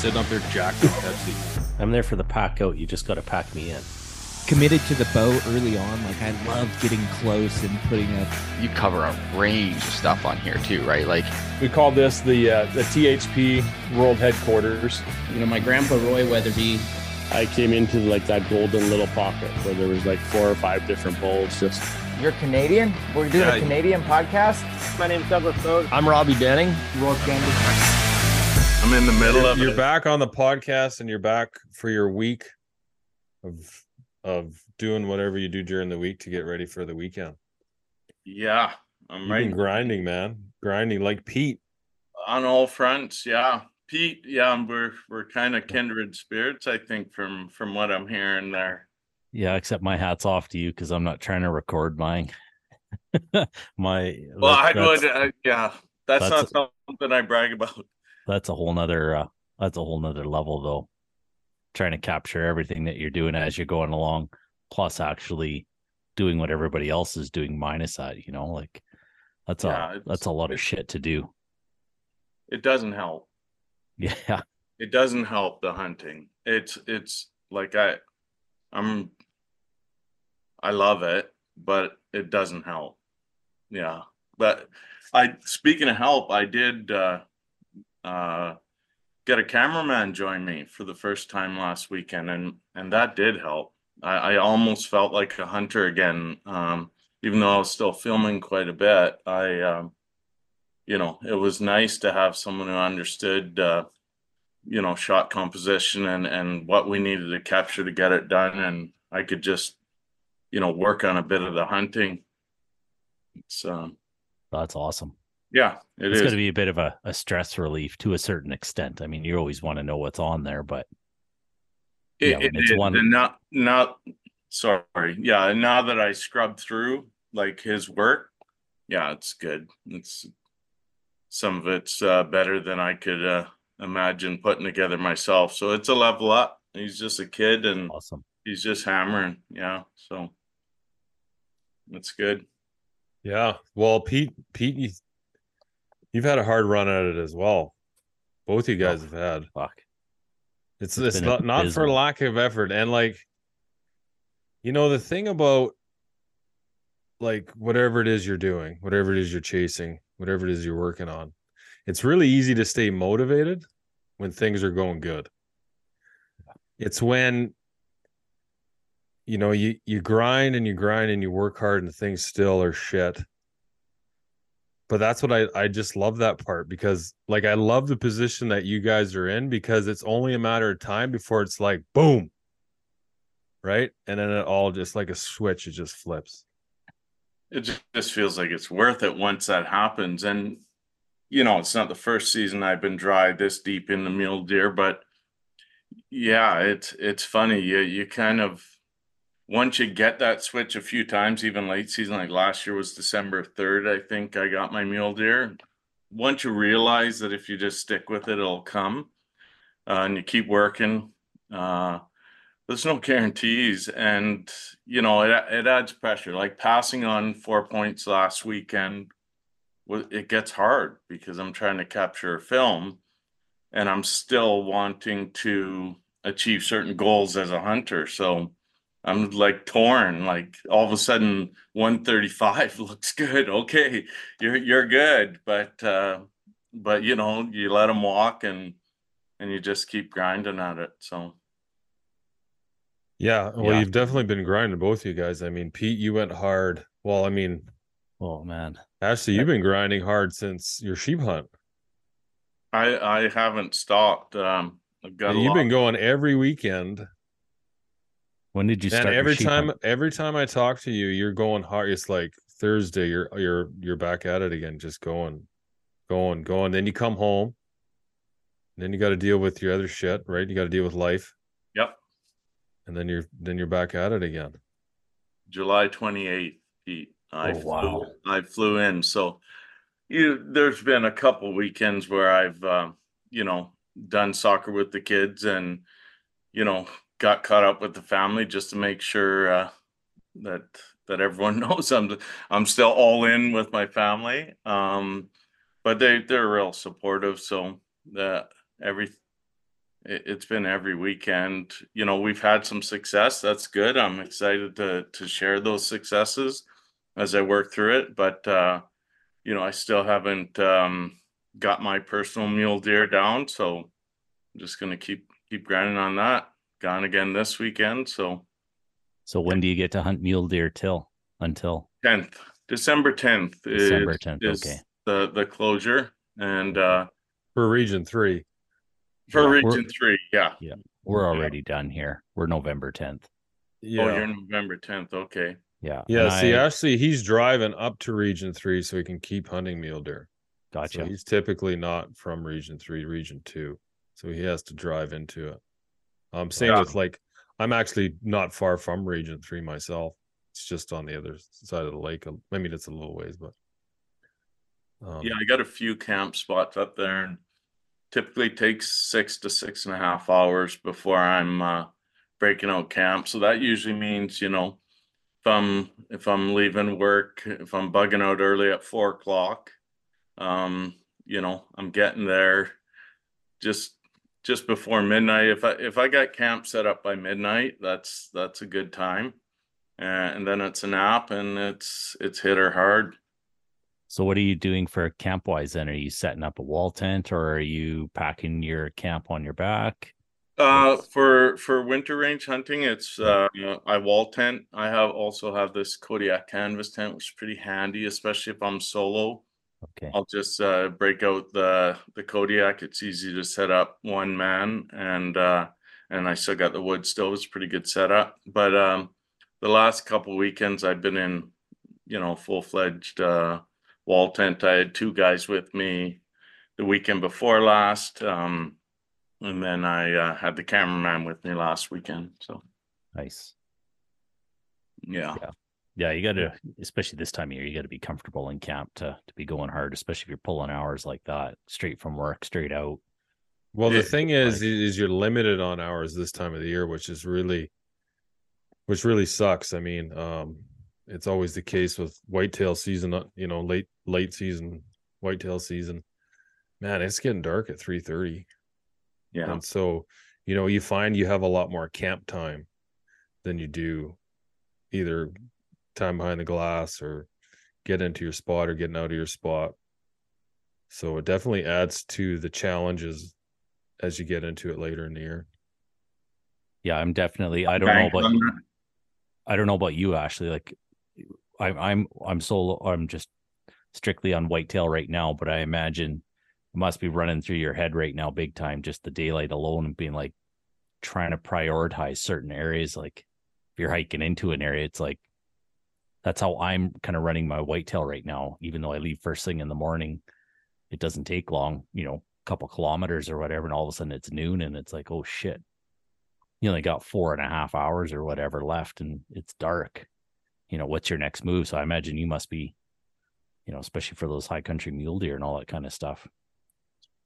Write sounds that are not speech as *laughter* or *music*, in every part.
sitting up there jacked with Pepsi. I'm there for the pack out. You just got to pack me in. Committed to the bow early on. Like I love getting close and putting a. You cover a range of stuff on here too, right? Like We call this the uh, the THP World Headquarters. You know, my grandpa Roy Weatherby, I came into like that golden little pocket where there was like four or five different bowls. Just You're Canadian? We're doing Yeah. a Canadian podcast? my name's Douglas Bode. I'm Robbie Denning. Roll candy. I'm in the middle you're, of you're it. back on the podcast and you're back for your week of of doing whatever you do during the week to get ready for the weekend. Yeah, I'm You've right been grinding, man, grinding like Pete. on all fronts. Yeah, Pete. Yeah, we're we're kind of kindred spirits. I think from from what I'm hearing there. Yeah, except my hat's off to you because I'm not trying to record mine. *laughs* my Well, I would. Uh, yeah, that's, that's- not something I brag about. That's a whole nother uh, that's a whole nother level though. Trying to capture everything that you're doing as you're going along, plus actually doing what everybody else is doing minus that, you know, like that's Yeah, a that's a lot of shit to do. It doesn't help. Yeah. *laughs* It doesn't help the hunting. It's it's like I, I'm. I love it, but it doesn't help. Yeah, but I speaking of help, I did uh, uh, get a cameraman join me for the first time last weekend, and and that did help. I, I almost felt like a hunter again, um, even though I was still filming quite a bit. I, um, you know, it was nice to have someone who understood. Uh, you know shot composition and and what we needed to capture to get it done and i could just you know work on a bit of the hunting um That's awesome. Yeah it it's is. going to be a bit of a, a stress relief to a certain extent. I mean, you always want to know what's on there, but It- yeah, it it's is. one- and now now sorry yeah now that i scrubbed through like his work yeah it's good it's some of it's uh, better than i could uh, imagine putting together myself so it's a level up he's just a kid and awesome. he's just hammering yeah so that's good Yeah. Well, Pete, Pete, you, you've had a hard run at it as well. Both you guys oh, have had. Fuck. It's It's it's not, not for lack of effort. And like, you know, the thing about like whatever it is you're doing, whatever it is you're chasing, whatever it is you're working on, it's really easy to stay motivated when things are going good. It's when you know you you grind and you grind and you work hard and things still are shit but that's what I I just love that part because like I love the position that you guys are in because it's only a matter of time before it's like boom right? And then it all just like a switch it just flips. It just feels like it's worth it once that happens. And you know it's not the first season i've been dry this deep in the mule deer but yeah it's it's funny. You you kind of once you get that switch a few times even late season like last year was december 3rd i think i got my mule deer. Once you realize that if you just stick with it it'll come uh, and you keep working uh there's no guarantees. And you know it, it adds pressure. Like passing on four points last weekend it gets hard because i'm trying to capture a film and i'm still wanting to achieve certain goals as a hunter. So I'm like torn. Like all of a sudden, 135 *laughs* looks good. Okay, you're you're good, but uh, but you know, you let them walk and and you just keep grinding at it. So Yeah, well, Yeah. you've definitely been grinding, both of you guys. I mean, Pete, you went hard. Well, I mean, Oh man. Ashley, you've been grinding hard since your sheep hunt. I I haven't stopped. Um, I've got a you've lot- been going every weekend, When did you and start? your every time, hunt? every time I talk to you, you're going hard. It's like Thursday, you're you're you're back at it again, just going, going, going. Then you come home, then you got to deal with your other shit, right? You got to deal with life, Yep, and then you're then you're back at it again. July 28th, Pete. I Oh, wow. flew, I flew in. So you there's been a couple weekends where I've um, you know done soccer with the kids and you know got caught up with the family just to make sure uh, that that everyone *laughs* knows I'm I'm still all in with my family. Um, but they they're real supportive. So that every it, it's been every weekend. You know, we've had some success. That's good. I'm excited to to share those successes as I work through it. But uh, you know, I still haven't um, got my personal mule deer down. So I'm just gonna keep keep grinding on that. Gone again this weekend. So So when do you get to hunt mule deer till until 10th, December 10th December is, 10th? is Okay. the the closure. And uh, For Region Three, for Yeah, we're- Region Three, yeah. Yeah, we're Yeah. already done here. We're November 10th. yeah, Oh, you're November 10th. Okay. Yeah. yeah. and See, I- actually, he's driving up to Region Three so he can keep hunting mule deer. gotcha. So he's typically not from region three, region two. So he has to drive into it. Um same Yeah. with like I'm actually not far from region three myself. It's just on the other side of the lake. I mean it's a little ways, but um, Yeah, I got a few camp spots up there and typically takes six to six and a half hours before I'm uh, breaking out camp. So that usually means, you know, if I'm if I'm leaving work, if I'm bugging out early at four o'clock, um, you know, I'm getting there just just before midnight. If I if I got camp set up by midnight, that's that's a good time. Uh, and then it's a nap and it's it's hit her hard. So what are you doing for camp wise then? Are you setting up a wall tent or are you packing your camp on your back? Uh, for for winter range hunting, it's uh, I wall tent. I have also have this Kodiak canvas tent, which is pretty handy, especially if I'm solo. Okay. I'll just uh, break out the the Kodiak. It's easy to set up one man, and uh, and I still got the wood stove. It's pretty good setup. But um, the last couple weekends, I've been in, you know, full fledged uh, wall tent. I had two guys with me the weekend before last, um, and then I uh, had the cameraman with me last weekend. So Nice. yeah, Yeah, you got to, especially this time of year, you got to be comfortable in camp to to be going hard, especially if you're pulling hours like that, straight from work, straight out. well the thing is like- is you're limited on hours this time of the year, which is really which really sucks. I mean, um it's always the case with whitetail season, uh, you know, late late season whitetail season. Man, it's getting dark at three thirty. yeah, And so, you know, you find you have a lot more camp time than you do either time behind the glass or get into your spot or getting out of your spot. So it definitely adds to the challenges as you get into it later in the year. Yeah, I'm definitely. I don't know about on. I don't know about you, Ashley. Like, I'm I'm I'm solo. I'm just strictly on whitetail right now, but I imagine it must be running through your head right now, big time. Just the daylight alone and being like trying to prioritize certain areas. Like, if you're hiking into an area, it's like that's how I'm kind of running my whitetail right now. Even though I leave first thing in the morning, it doesn't take long. You know, a couple kilometers or whatever, and all of a sudden it's noon, and it's like, oh shit, you only got four and a half hours or whatever left and it's dark you know what's your next move so i imagine you must be you know especially for those high country mule deer and all that kind of stuff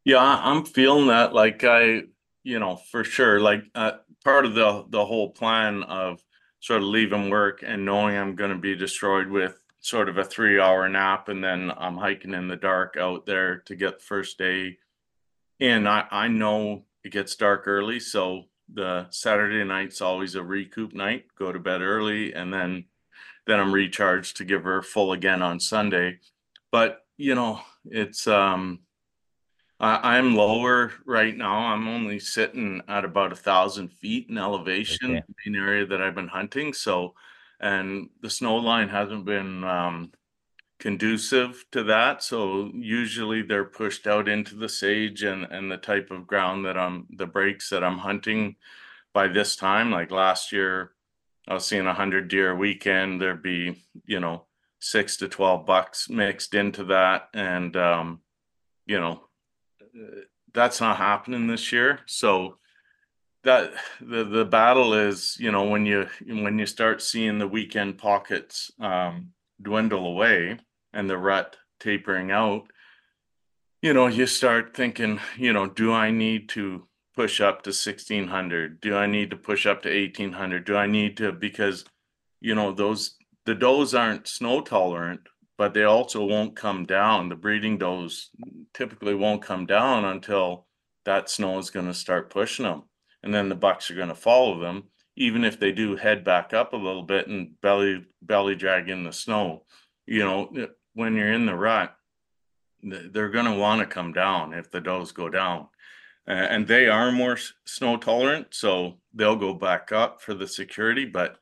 Yeah, I'm feeling that. Like I, you know, for sure. Like uh, part of the the whole plan of sort of leaving work and knowing I'm going to be destroyed with sort of a three hour nap, and then I'm hiking in the dark out there to get the first day in. I I know it gets dark early, so the Saturday night's always a recoup night, go to bed early and then then I'm recharged to give her full again on Sunday. But you know, it's um I, I'm lower right now. I'm only sitting at about a thousand feet in elevation, Okay. in area that I've been hunting. So, and the snow line hasn't been um, conducive to that. So usually they're pushed out into the sage and and the type of ground that I'm the breaks that I'm hunting by this time. Like last year, I was seeing a hundred deer a weekend. There'd be you know six to twelve bucks mixed into that, and um, you know uh, that's not happening this year. So that the the battle is you know when you when you start seeing the weekend pockets um, dwindle away and the rut tapering out, you know you start thinking you know do I need to push up to 1600 do i need to push up to 1800 do i need to because you know those the does aren't snow tolerant but they also won't come down. The breeding does typically won't come down until that snow is going to start pushing them and then the bucks are going to follow them even if they do head back up a little bit and belly belly drag in the snow. You know when you're in the rut th- they're going to want to come down if the does go down. And they are more snow tolerant, so they'll go back up for the security, but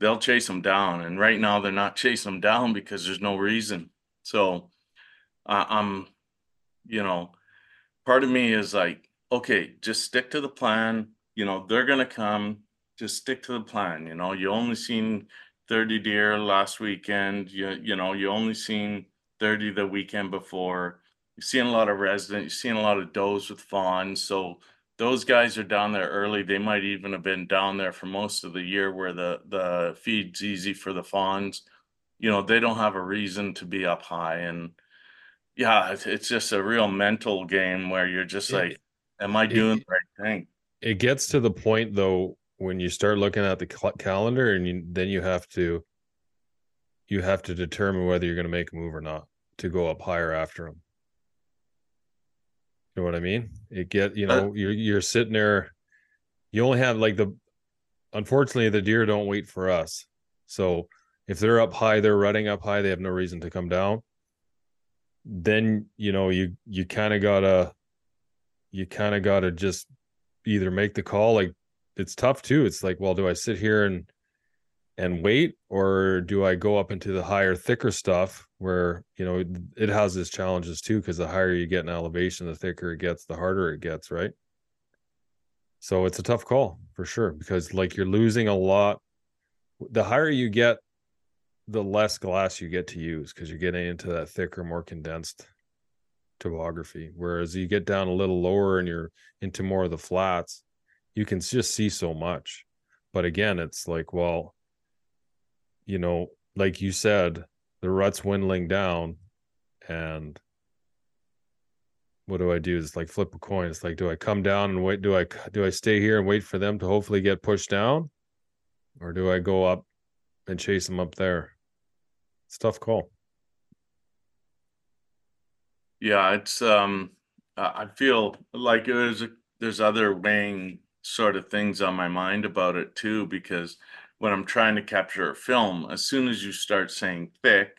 they'll chase them down. And right now, they're not chasing them down because there's no reason. So uh, I'm, you know, part of me is like, okay, just stick to the plan. You know, they're gonna come. Just stick to the plan. You know, you only seen 30 deer last weekend. You you know, you only seen 30 the weekend before you're seeing a lot of resident, you're seeing a lot of does with fawns. So those guys are down there early. They might even have been down there for most of the year where the the feed's easy for the fawns. You know, they don't have a reason to be up high. And yeah, it's, it's just a real mental game where you're just It- like, am I it- doing the right thing? it gets to the point though when you start looking at the cal- calendar and you, then you have to you have to determine whether you're going to make a move or not to go up higher after them know what i mean? It get you uh, know you're you're sitting there you only have like the unfortunately the deer don't wait for us. So if they're up high they're running up high they have no reason to come down. Then you know you you kind of gotta you kind of gotta just either make the call like it's tough too. It's like well do i sit here and and wait or do i go up into the higher thicker stuff where you know it has its challenges too because the higher you get in elevation the thicker it gets the harder it gets right? So it's a tough call for sure because like you're losing a lot. The higher you get the less glass you get to use because you're getting into that thicker more condensed topography. Whereas you get down a little lower and you're into more of the flats you can just see so much. But again it's like well you know like you said the rut's dwindling down and what do i do? It's like flip a coin. It's like do i come down and wait? Do i do i stay here and wait for them to hopefully get pushed down? Or do i go up and chase them up there? It's tough call. Yeah, it's um I I feel like there's a, there's other weighing sort of things on my mind about it too because when I'm trying to capture a film, as soon as you start saying thick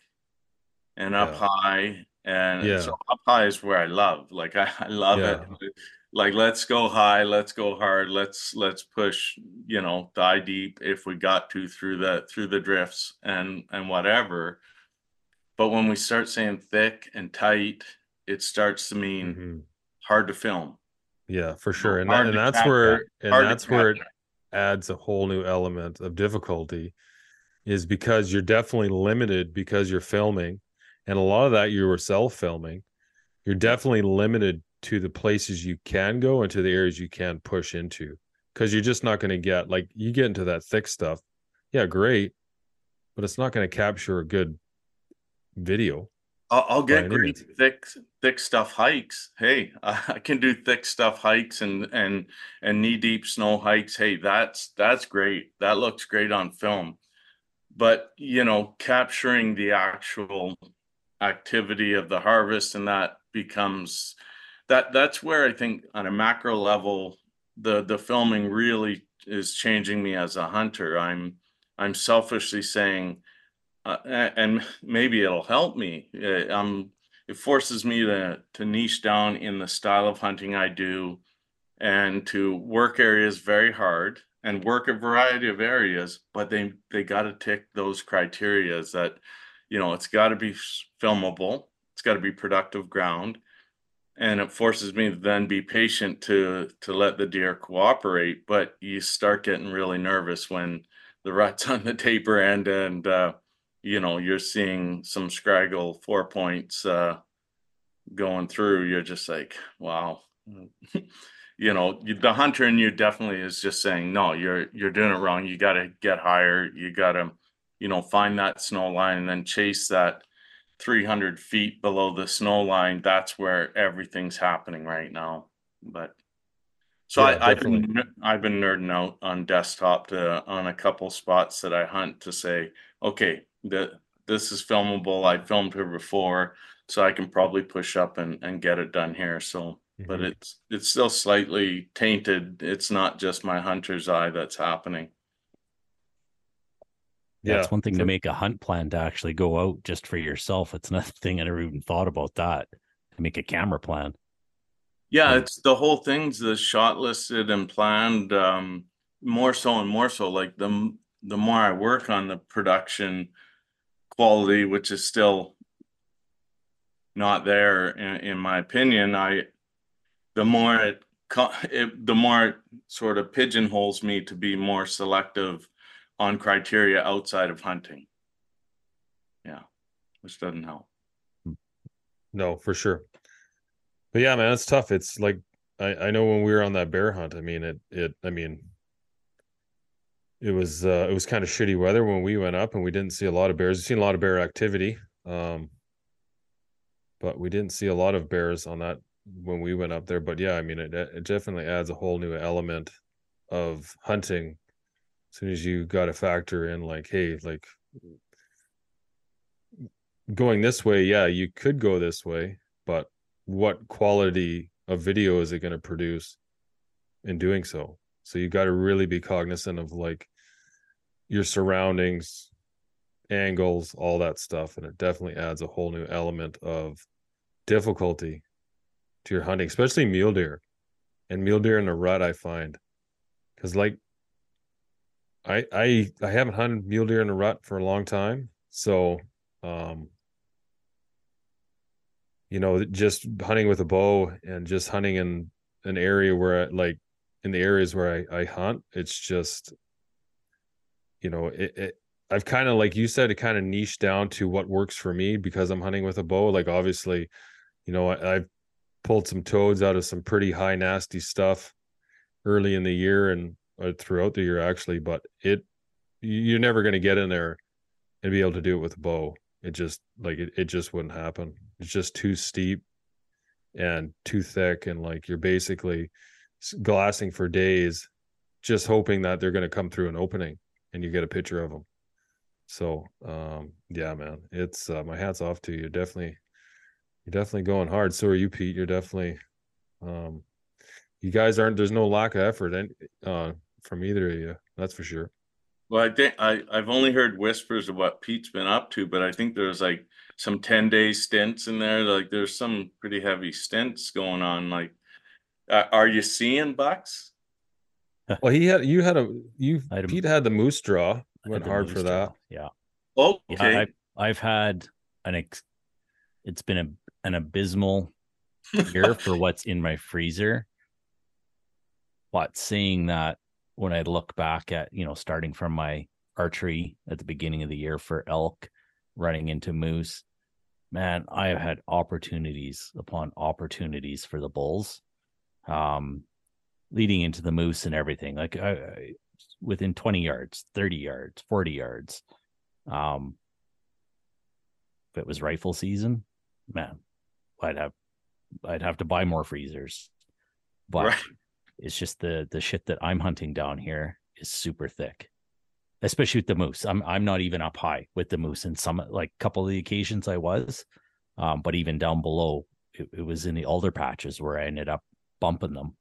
and up Yeah. high and Yeah. so up high is where I love. Like *laughs* I, I love Yeah. it. Like let's go high, let's go hard, let's let's push, you know, thigh deep if we got to through the through the drifts and and whatever. But when we start saying thick and tight, it starts to mean Mhm. hard to film. yeah for sure and, that, and that's capture, where and that's where it. Adds a whole new element of difficulty is because you're definitely limited because you're filming and a lot of that you were self filming you're definitely limited to the places you can go and to the areas you can push into because you're just not going to get like you get into that thick stuff. Yeah great but it's not going to capture a good video I'll, I'll get great thick thick stuff hikes. Hey, *laughs* I can do thick stuff hikes and and and knee deep snow hikes. Hey, that's that's great. That looks great on film. But you know, capturing the actual activity of the harvest and that becomes that that's where I think on a macro level the the filming really is changing me as a hunter. I'm I'm selfishly saying, uh, and maybe it'll help me. Uh, um, it forces me to to niche down in the style of hunting I do, and to work areas very hard and work a variety of areas. But they they got to tick those criterias that, you know, it's got to be filmable. It's got to be productive ground and it forces me to then be patient to to let the deer cooperate but you start getting really nervous when the rut's *laughs* on the taper end and uh you know you're seeing some scraggle four points uh going through you're just like wow. *laughs* You know you, the hunter in you definitely is just saying no you're you're doing it wrong. You got to get higher. You got to you know find that snow line and then chase that 300 feet below the snow line. That's where everything's happening right now. But so Yeah, I, I've definitely. been ner- I've been nerding out on desktop to on a couple spots that I hunt to say, okay, the this is filmable. I filmed here before, so I can probably push up and, and get it done here. So but Mhm. it's it's still slightly tainted. It's not just my hunter's eye that's happening. Yeah, Yeah, it's one thing for- to make a hunt plan to actually go out just for yourself. It's another thing I never even thought about that. To make a camera plan. Yeah, Yeah. it's the whole thing's the shot listed and planned, um, more so and more so. Like the the more I work on the production quality, which is still not there in, in my opinion, I the more it, it the more it sort of pigeonholes me to be more selective on criteria outside of hunting. Yeah, which doesn't help. No, for sure. But yeah, man, it's tough. It's like I I know when we were on that bear hunt, I mean it it I mean it was uh it was kind of shitty weather when we went up and we didn't see a lot of bears. We've seen a lot of bear activity. Um but we didn't see a lot of bears on that when we went up there. But yeah, I mean it it definitely adds a whole new element of hunting as soon as you got to factor in like, hey, like going this way, yeah, you could go this way, but what quality of video is it going to produce in doing so? So you got to really be cognizant of like your surroundings, angles, all that stuff. And it definitely adds a whole new element of difficulty to your hunting, especially mule deer and mule deer in a rut. I find because like I I I haven't hunted mule deer in a rut for a long time, so um you know just hunting with a bow and just hunting in an area where I, like in the areas where I, I hunt it's just you know it, it I've kind of like you said it kind of niche down to what works for me because I'm hunting with a bow. Like obviously you know I, I've pulled some toads out of some pretty high nasty stuff early in the year and uh, throughout the year actually but it you're never going to get in there and be able to do it with a bow. It just like it, it just wouldn't happen. It's just too steep and too thick and like you're basically glassing for days just hoping that they're going to come through an opening and you get a picture of them so um yeah man it's uh, my hats off to you You're definitely you're definitely going hard so are you pete you're definitely um you guys aren't there's no lack of effort and uh from either of you that's for sure Well, I think I, I've only heard whispers of what Pete's been up to, but I think there's like some 10 day stints in there. Like there's some pretty heavy stints going on. Like, uh, are you seeing bucks? Well he had you had a you *laughs* I had a- pete had the moose draw I had went the hard moose for draw. that Yeah. Oh, Yeah, okay. I, I've had an ex- it's been a, an abysmal *laughs* year for what's in my freezer. But seeing that when I look back at, you know, starting from my archery at the beginning of the year for elk, running into moose, man, I have had opportunities upon opportunities for the bulls. Um, leading into the moose and everything, like I, I within 20 yards, 30 yards, 40 yards. Um, if it was rifle season, man, I'd have I'd have to buy more freezers. But Right. it's just the the shit that I'm hunting down here is super thick. Especially with the moose. I'm I'm not even up high with the moose in some like couple of the occasions I was. Um, but even down below, it, it was in the alder patches where I ended up bumping them.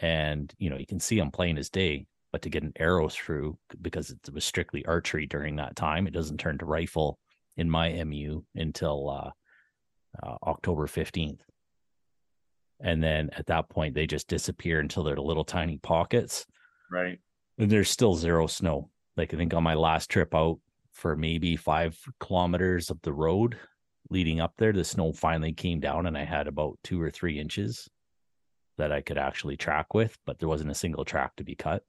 And you know you can see him plain as day. But to get an arrow through because it was strictly archery during that time, it doesn't turn to rifle in my MU until uh, uh, October fifteenth. And then at that point, they just disappear until they're little tiny pockets. Right. And there's still zero snow. Like I think on my last trip out for maybe five kilometers of the road leading up there, the snow finally came down and I had about two or three inches that I could actually track with, but there wasn't a single track to be cut.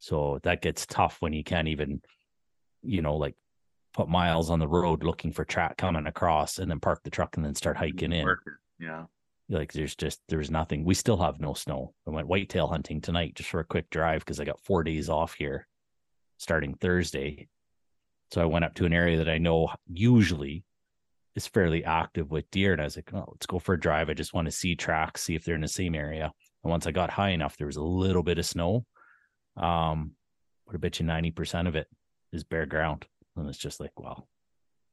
So that gets tough when you can't even, you know, like put miles on the road looking for track coming across and then park the truck and then start hiking in. Yeah. Like there's just there's nothing. We still have no snow. I went whitetail hunting tonight just for a quick drive because I got four days off here starting Thursday. So I went up to an area that I know usually is fairly active with deer. And I was like, oh, let's go for a drive. I just want to see tracks, see if they're in the same area. And once I got high enough, there was a little bit of snow. Um, but I bet you 90% of it is bare ground. And it's just like, well,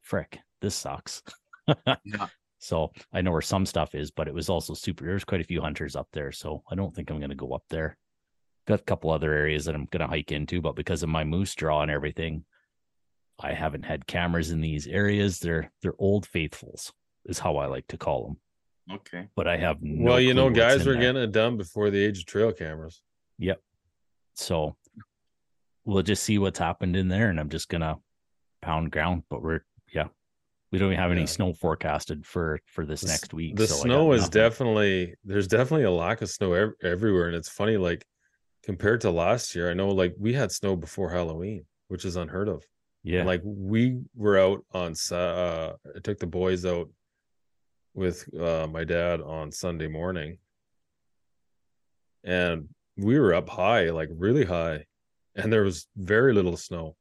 frick, this sucks. *laughs* Yeah. So I know where some stuff is, but it was also super. There's quite a few hunters up there. So I don't think I'm going to go up there. Got a couple other areas that I'm going to hike into, but because of my moose draw and everything, I haven't had cameras in these areas. They're they're old faithfuls, is how I like to call them. Okay. But I have no well, you know, clue what's guys were getting it done before the age of trail cameras. Yep. So we'll just see what's happened in there, and I'm just gonna pound ground. But we're yeah, we don't even have any Yeah. snow forecasted for for this The next week. The so snow is nothing. definitely there's definitely a lack of snow ev- everywhere, and it's funny like compared to last year. I know like we had snow before Halloween, which is unheard of. Yeah. And like we were out on uh I took the boys out with uh my dad on Sunday morning. And we were up high, like really high, and there was very little snow.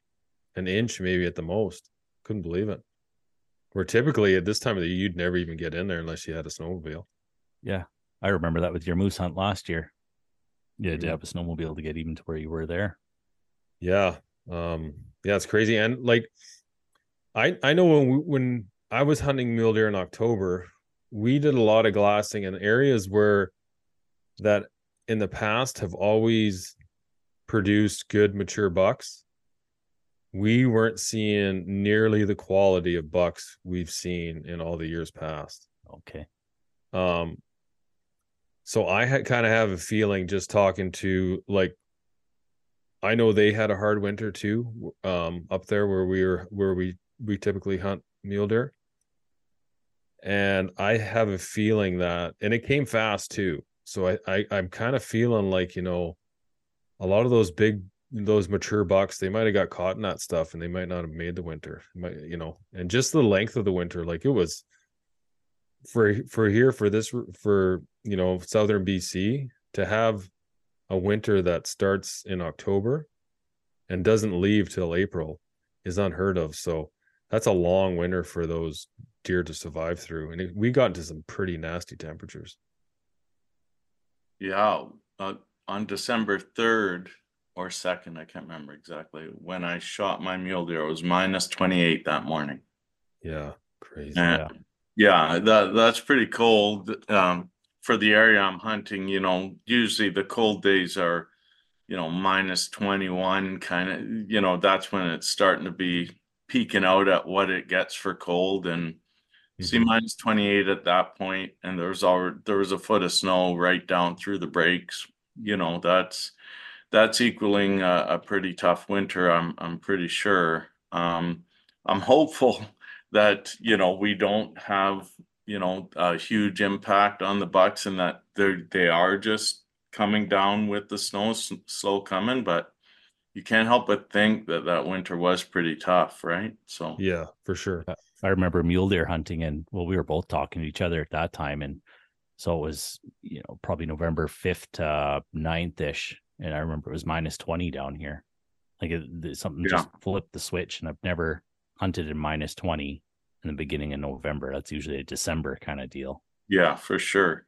An inch maybe at the most. Couldn't believe it. Where typically at this time of the year you'd never even get in there unless you had a snowmobile. Yeah, I remember that with your moose hunt last year. You had to Mhm. have a snowmobile to get even to where you were there. Yeah. Um yeah, it's crazy and like I I know when we, when I was hunting mule deer in October, we did a lot of glassing in areas where that in the past have always produced good mature bucks. We weren't seeing nearly the quality of bucks we've seen in all the years past. Okay. Um, so I had kind of have a feeling just talking to like, I know they had a hard winter too, um, up there where we were where we we typically hunt mule deer, and I have a feeling that, and it came fast too. So I, I I'm kind of feeling like you know, a lot of those big those mature bucks they might have got caught in that stuff and they might not have made the winter might you know and just the length of the winter like it was for for here for this for you know southern BC to have a winter that starts in October and doesn't leave till April is unheard of. So that's a long winter for those deer to survive through. And it, we got into some pretty nasty temperatures. Yeah. Uh, on December 3rd or 2nd, I can't remember exactly, when I shot my mule deer, it was minus 28 that morning. Yeah, crazy. Yeah. Yeah, that that's pretty cold. Um, for the area I'm hunting, you know, usually the cold days are, you know, minus 21 kind of, you know, that's when it's starting to be peeking out at what it gets for cold and see Mhm. minus 28 at that point and there's already there was a foot of snow right down through the breaks. You know, that's that's equaling a, a pretty tough winter, I'm I'm pretty sure. Um, I'm hopeful *laughs* that you know we don't have you know a huge impact on the bucks and that they they are just coming down with the snow s- slow coming but you can't help but think that that winter was pretty tough right so Yeah, for sure. I remember mule deer hunting, and well, we were both talking to each other at that time, and so it was you know probably November fifth to 9th ish, and I remember it was minus twenty down here. Like it, th- something Yeah. just flipped the switch, and I've never hunted in minus twenty in the beginning of November. That's usually a December kind of deal. yeah for sure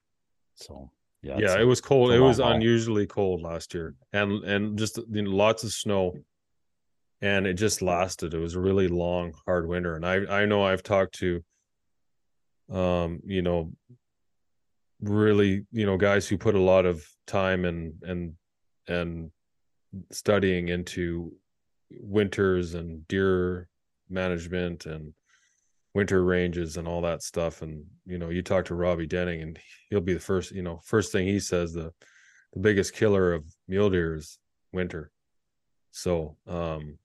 So yeah, Yeah, it was cold. It was long haul. unusually cold last year, and and just you know, lots of snow, and it just lasted. It was a really long, hard winter. And I I know I've talked to, um, you know, really you know guys who put a lot of time and and and studying into winters and deer management and winter ranges and all that stuff and you know you talk to robbie denning and he'll be the first you know first thing he says the the biggest killer of mule deer is winter. So um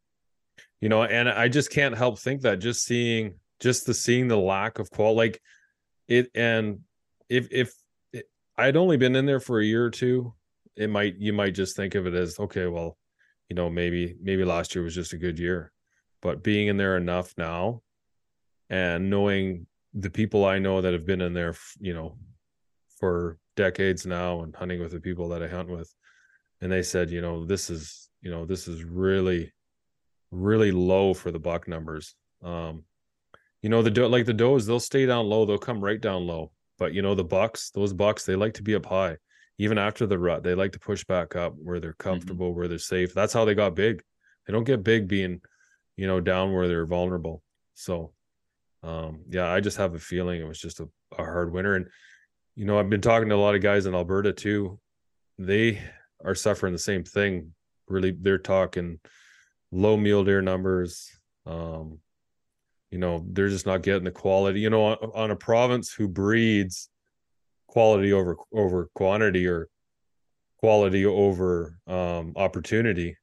you know and i just can't help think that just seeing just the seeing the lack of quality like it and if if it, i'd only been in there for a year or two it might you might just think of it as okay well you know maybe maybe last year was just a good year. But being in there enough now and knowing the people i know that have been in there you know for decades now and hunting with the people that i hunt with. And they said you know this is you know this is really really low for the buck numbers. Um you know the doe, like the does they'll stay down low they'll come right down low. But you know the bucks those bucks they like to be up high. Even after the rut they like to push back up where they're comfortable mm-hmm. where they're safe. That's how they got big. They don't get big being you know down where they're vulnerable. So um yeah i just have a feeling it was just a, a hard winter and you know i've been talking to a lot of guys in alberta too they are suffering the same thing really they're talking low mule deer numbers um you know they're just not getting the quality you know on, on, a province who breeds quality over over quantity or quality over um opportunity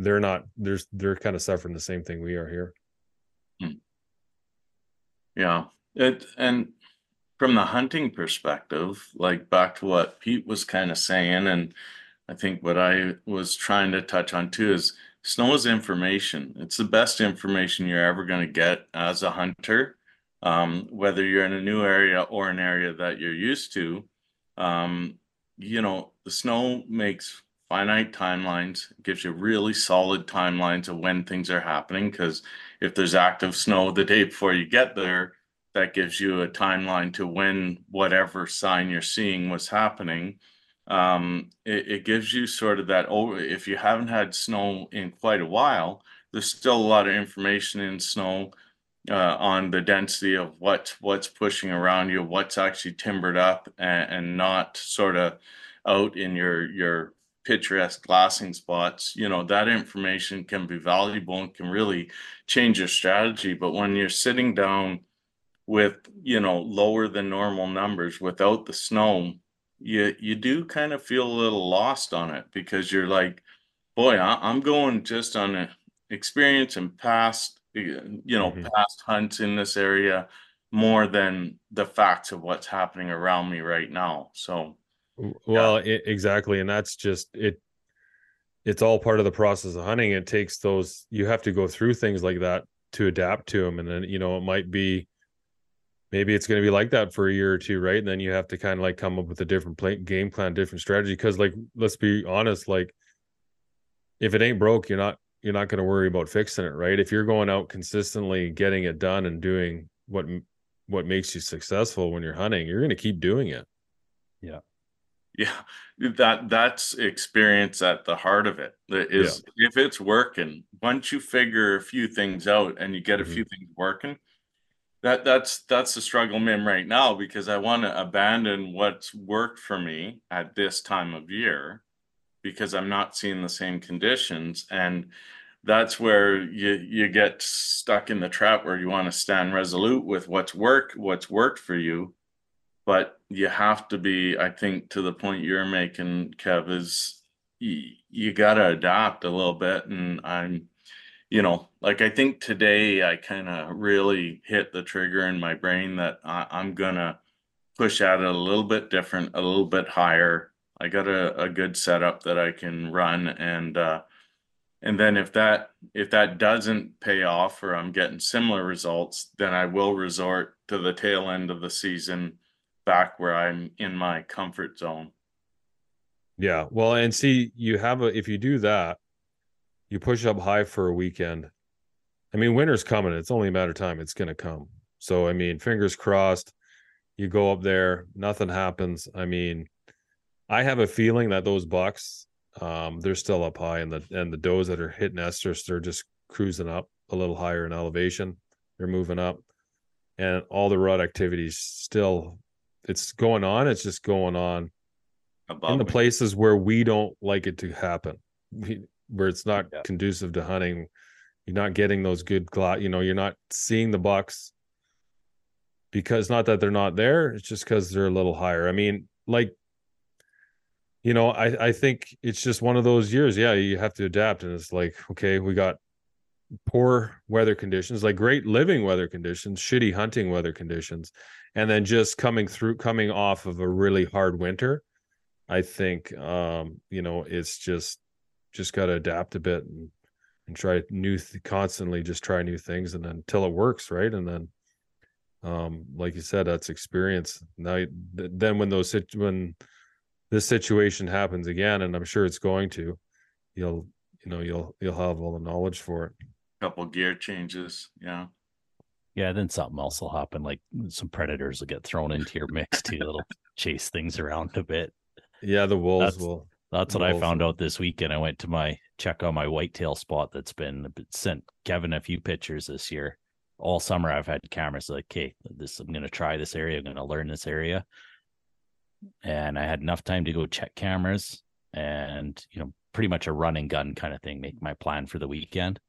they're not there's they're kind of suffering the same thing we are here. Yeah it and from the hunting perspective like back to what pete was kind of saying and i think what i was trying to touch on too is snow is information. It's the best information you're ever going to get as a hunter, um, whether you're in a new area or an area that you're used to. Um, you know, the snow makes finite timelines, gives you really solid timelines of when things are happening. Because if there's active snow the day before you get there, that gives you a timeline to when whatever sign you're seeing was happening um, it, it, gives you sort of that over if you haven't had snow in quite a while there's still a lot of information in snow uh, on the density of what what's pushing around you what's actually timbered up and, and not sort of out in your your picturesque glassing spots you know that information can be valuable and can really change your strategy but when you're sitting down with you know lower than normal numbers without the snow you you do kind of feel a little lost on it because you're like, boy, I, am going just on experience and past, you know, mm-hmm. past hunts in this area more than the facts of what's happening around me right now. So, well, yeah. it, exactly, and that's just it. It's all part of the process of hunting. It takes those. You have to go through things like that to adapt to them, and then you know it might be maybe it's going to be like that for a year or two, right? And then you have to kind of like come up with a different play, game plan, different strategy. Because like, let's be honest, like if it ain't broke, you're not you're not going to worry about fixing it, right? If you're going out consistently, getting it done, and doing what what makes you successful when you're hunting, you're going to keep doing it. Yeah. Yeah, that that's experience at the heart of it. Is yeah. if it's working, once you figure a few things out and you get a mm-hmm. few things working, that that's that's the struggle I'm in right now because I want to abandon what's worked for me at this time of year because I'm not seeing the same conditions and that's where you you get stuck in the trap where you want to stand resolute with what's worked what's worked for you but you have to be I think to the point you're making Kev is you, you got to adapt a little bit and I'm you know, like I think today I kind of really hit the trigger in my brain that I, I'm gonna push it a little bit different, a little bit higher. I got a, a good setup that I can run and uh and then if that if that doesn't pay off or I'm getting similar results, then I will resort to the tail end of the season back where I'm in my comfort zone. Yeah. Well, and see, you have a if you do that, you push up high for a weekend. I mean, winter's coming. It's only a matter of time. It's going to come. So, I mean, fingers crossed. You go up there, nothing happens. I mean, I have a feeling that those bucks, um, they're still up high, and the and the does that are hitting estrus, they're just cruising up a little higher in elevation. They're moving up, and all the rut activities still it's going on. It's just going on above in the me. places where we don't like it to happen, we, where it's not Yeah. conducive to hunting. You're not getting those good gla You know, you're not seeing the bucks because not that they're not there. It's just because they're a little higher. I mean, like, you know, I I think it's just one of those years. Yeah, you have to adapt, and it's like, okay, we got poor weather conditions, like great living weather conditions, shitty hunting weather conditions, and then just coming through, coming off of a really hard winter. I think, um, you know, it's just just got to adapt a bit and and try new th- constantly just try new things and then until it works right and then um like you said that's experience now th- then when those when this situation happens again and i'm sure it's going to you'll you know you'll you'll have all the knowledge for it couple gear changes. Yeah. Yeah, then something else will happen. Like some predators will get thrown into your mix too. That'll chase things around a bit. yeah the wolves That's- will That's what I found out this weekend. I went to my check on my whitetail spot that's been sent Kevin a few pictures this year. All summer I've had cameras like, okay, this I'm gonna try this area, I'm gonna learn this area. And I had enough time to go check cameras and you know, pretty much a run and gun kind of thing, make my plan for the weekend.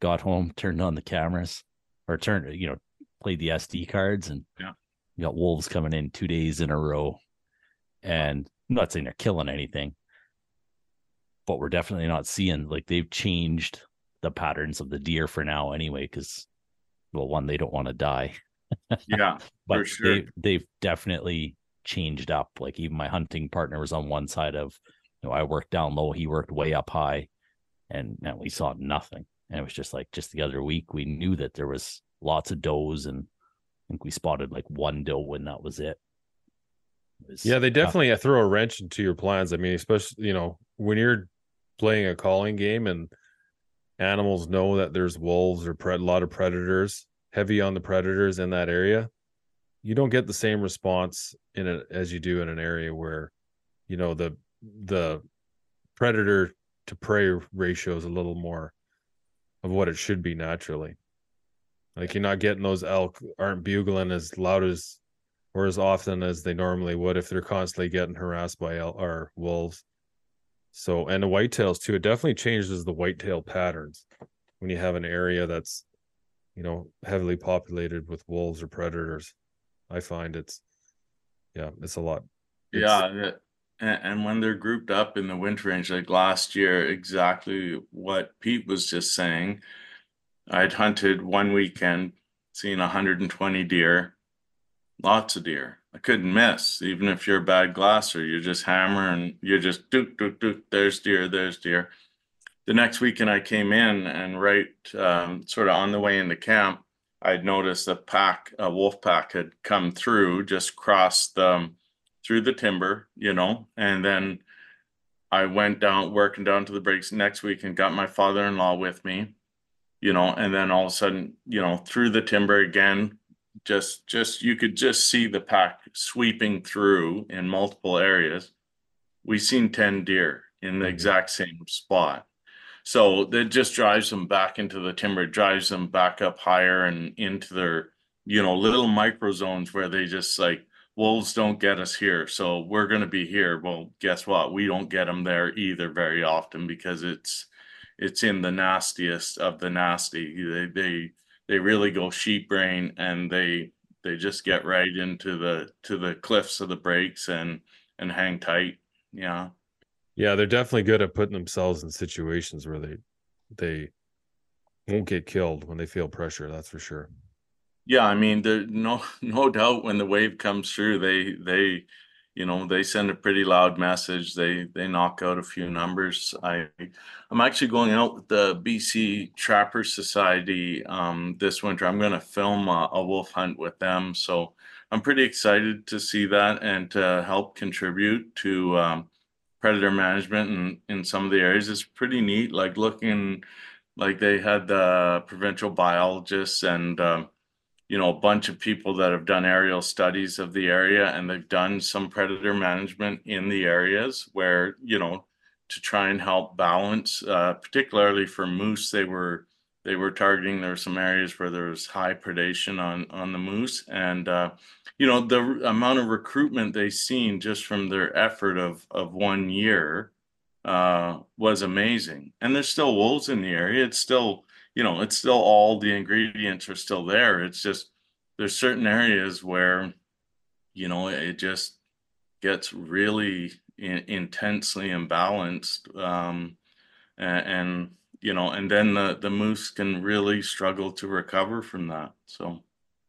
Got home, turned on the cameras, or turn, you know, played the SD mm-hmm. cards and Yeah. you got wolves coming in two days in a row. And I'm not saying they're killing anything, but we're definitely not seeing like they've changed the patterns of the deer for now anyway because well one they don't want to die *laughs* Yeah. but sure. they, they've definitely changed up like even my hunting partner was on one side of you know i worked down low he worked way up high and now we saw nothing and it was just like just the other week we knew that there was lots of does and i think we spotted like one doe when that was it, It was yeah they tough. definitely uh, throw a wrench into your plans i mean especially you know when you're playing a calling game and animals know that there's wolves or pre- a lot of predators heavy on the predators in that area you don't get the same response in it as you do in an area where you know the the predator to prey ratio is a little more of what it should be naturally. Like you're not getting those elk aren't bugling as loud as or as often as they normally would if they're constantly getting harassed by el- or wolves. So and the whitetails too it definitely changes the whitetail patterns. When you have an area that's you know heavily populated with wolves or predators i find it's yeah it's a lot. It's- Yeah, and, when they're grouped up in the winter range, like last year, exactly what Pete was just saying. I'd hunted one weekend, seen 120 deer, lots of deer. I couldn't miss, even if you're a bad glasser, you're just hammering, you're just dook dook dook. There's deer, there's deer. The next weekend I came in and right, um, sort of on the way into camp, I'd noticed a pack, a wolf pack had come through, just crossed the through the timber, you know, and then I went down working down to the breaks next week and got my father-in-law with me, you know, and then all of a sudden, you know, through the timber again, just just you could just see the pack sweeping through in multiple areas. We seen 10 deer in the Mhm. exact same spot. So that just drives them back into the timber, drives them back up higher and into their, you know, little micro zones where they just like wolves don't get us here, so we're going to be here. Well, guess what? We don't get them there either very often because it's it's in the nastiest of the nasty. They they they really go sheep brain and they they just get right into the to the cliffs of the breaks and and hang tight. Yeah. yeah they're definitely good at putting themselves in situations where they they won't get killed when they feel pressure that's for sure Yeah, I mean, there no *laughs* no doubt when the wave comes through, they they you know they send a pretty loud message. They they knock out a few numbers. I I'm actually going out with the BC Trapper Society um, this winter. I'm going to film a, a wolf hunt with them, so I'm pretty excited to see that and to help contribute to um, predator management in in some of the areas. It's pretty neat. Like looking like they had the provincial biologists and um, you know, a bunch of people that have done aerial studies of the area and they've done some predator management in the areas where, you know, to try and help balance, uh, particularly for moose, they were they were targeting there were some areas where there was high predation on on the moose. And uh you know the amount of recruitment they seen just from their effort of of one year uh was amazing. And there's still wolves in the area. It's still you know it's still all the ingredients are still there. It's just there's certain areas where you know it just gets really in, intensely imbalanced um and, and you know and then the the moose can really struggle to recover from that so.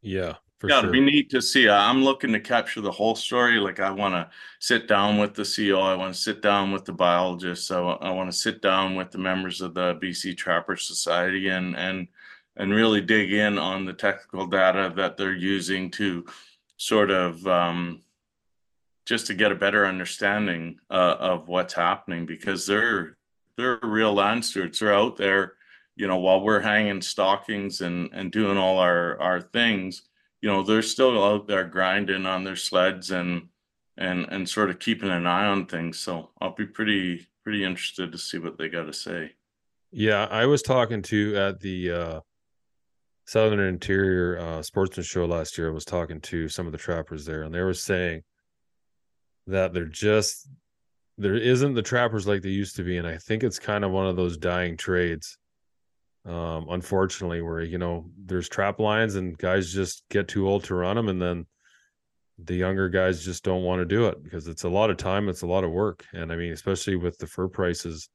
Yeah, for yeah it'd be neat to see i'm looking to capture the whole story like i want to sit down with the co i want to sit down with the biologists I want to sit down with the members of the bc trapper society and and and really dig in on the technical data that they're using to sort of um, just to get a better understanding uh, of what's happening because they're they're real land stewards. They're out there, you know, while we're hanging stockings and and doing all our our things, you know, they're still out there grinding on their sleds and and and sort of keeping an eye on things. So I'll be pretty pretty interested to see what they got to say. Yeah, I was talking to at the uh Southern Interior uh Sportsman show last year. I was talking to some of the trappers there, and they were saying that they're just there isn't the trappers like they used to be, and I think it's kind of one of those dying trades. Um, unfortunately, where you know there's trap lines and guys just get too old to run them, and then the younger guys just don't want to do it because it's a lot of time, it's a lot of work, and I mean, especially with the fur prices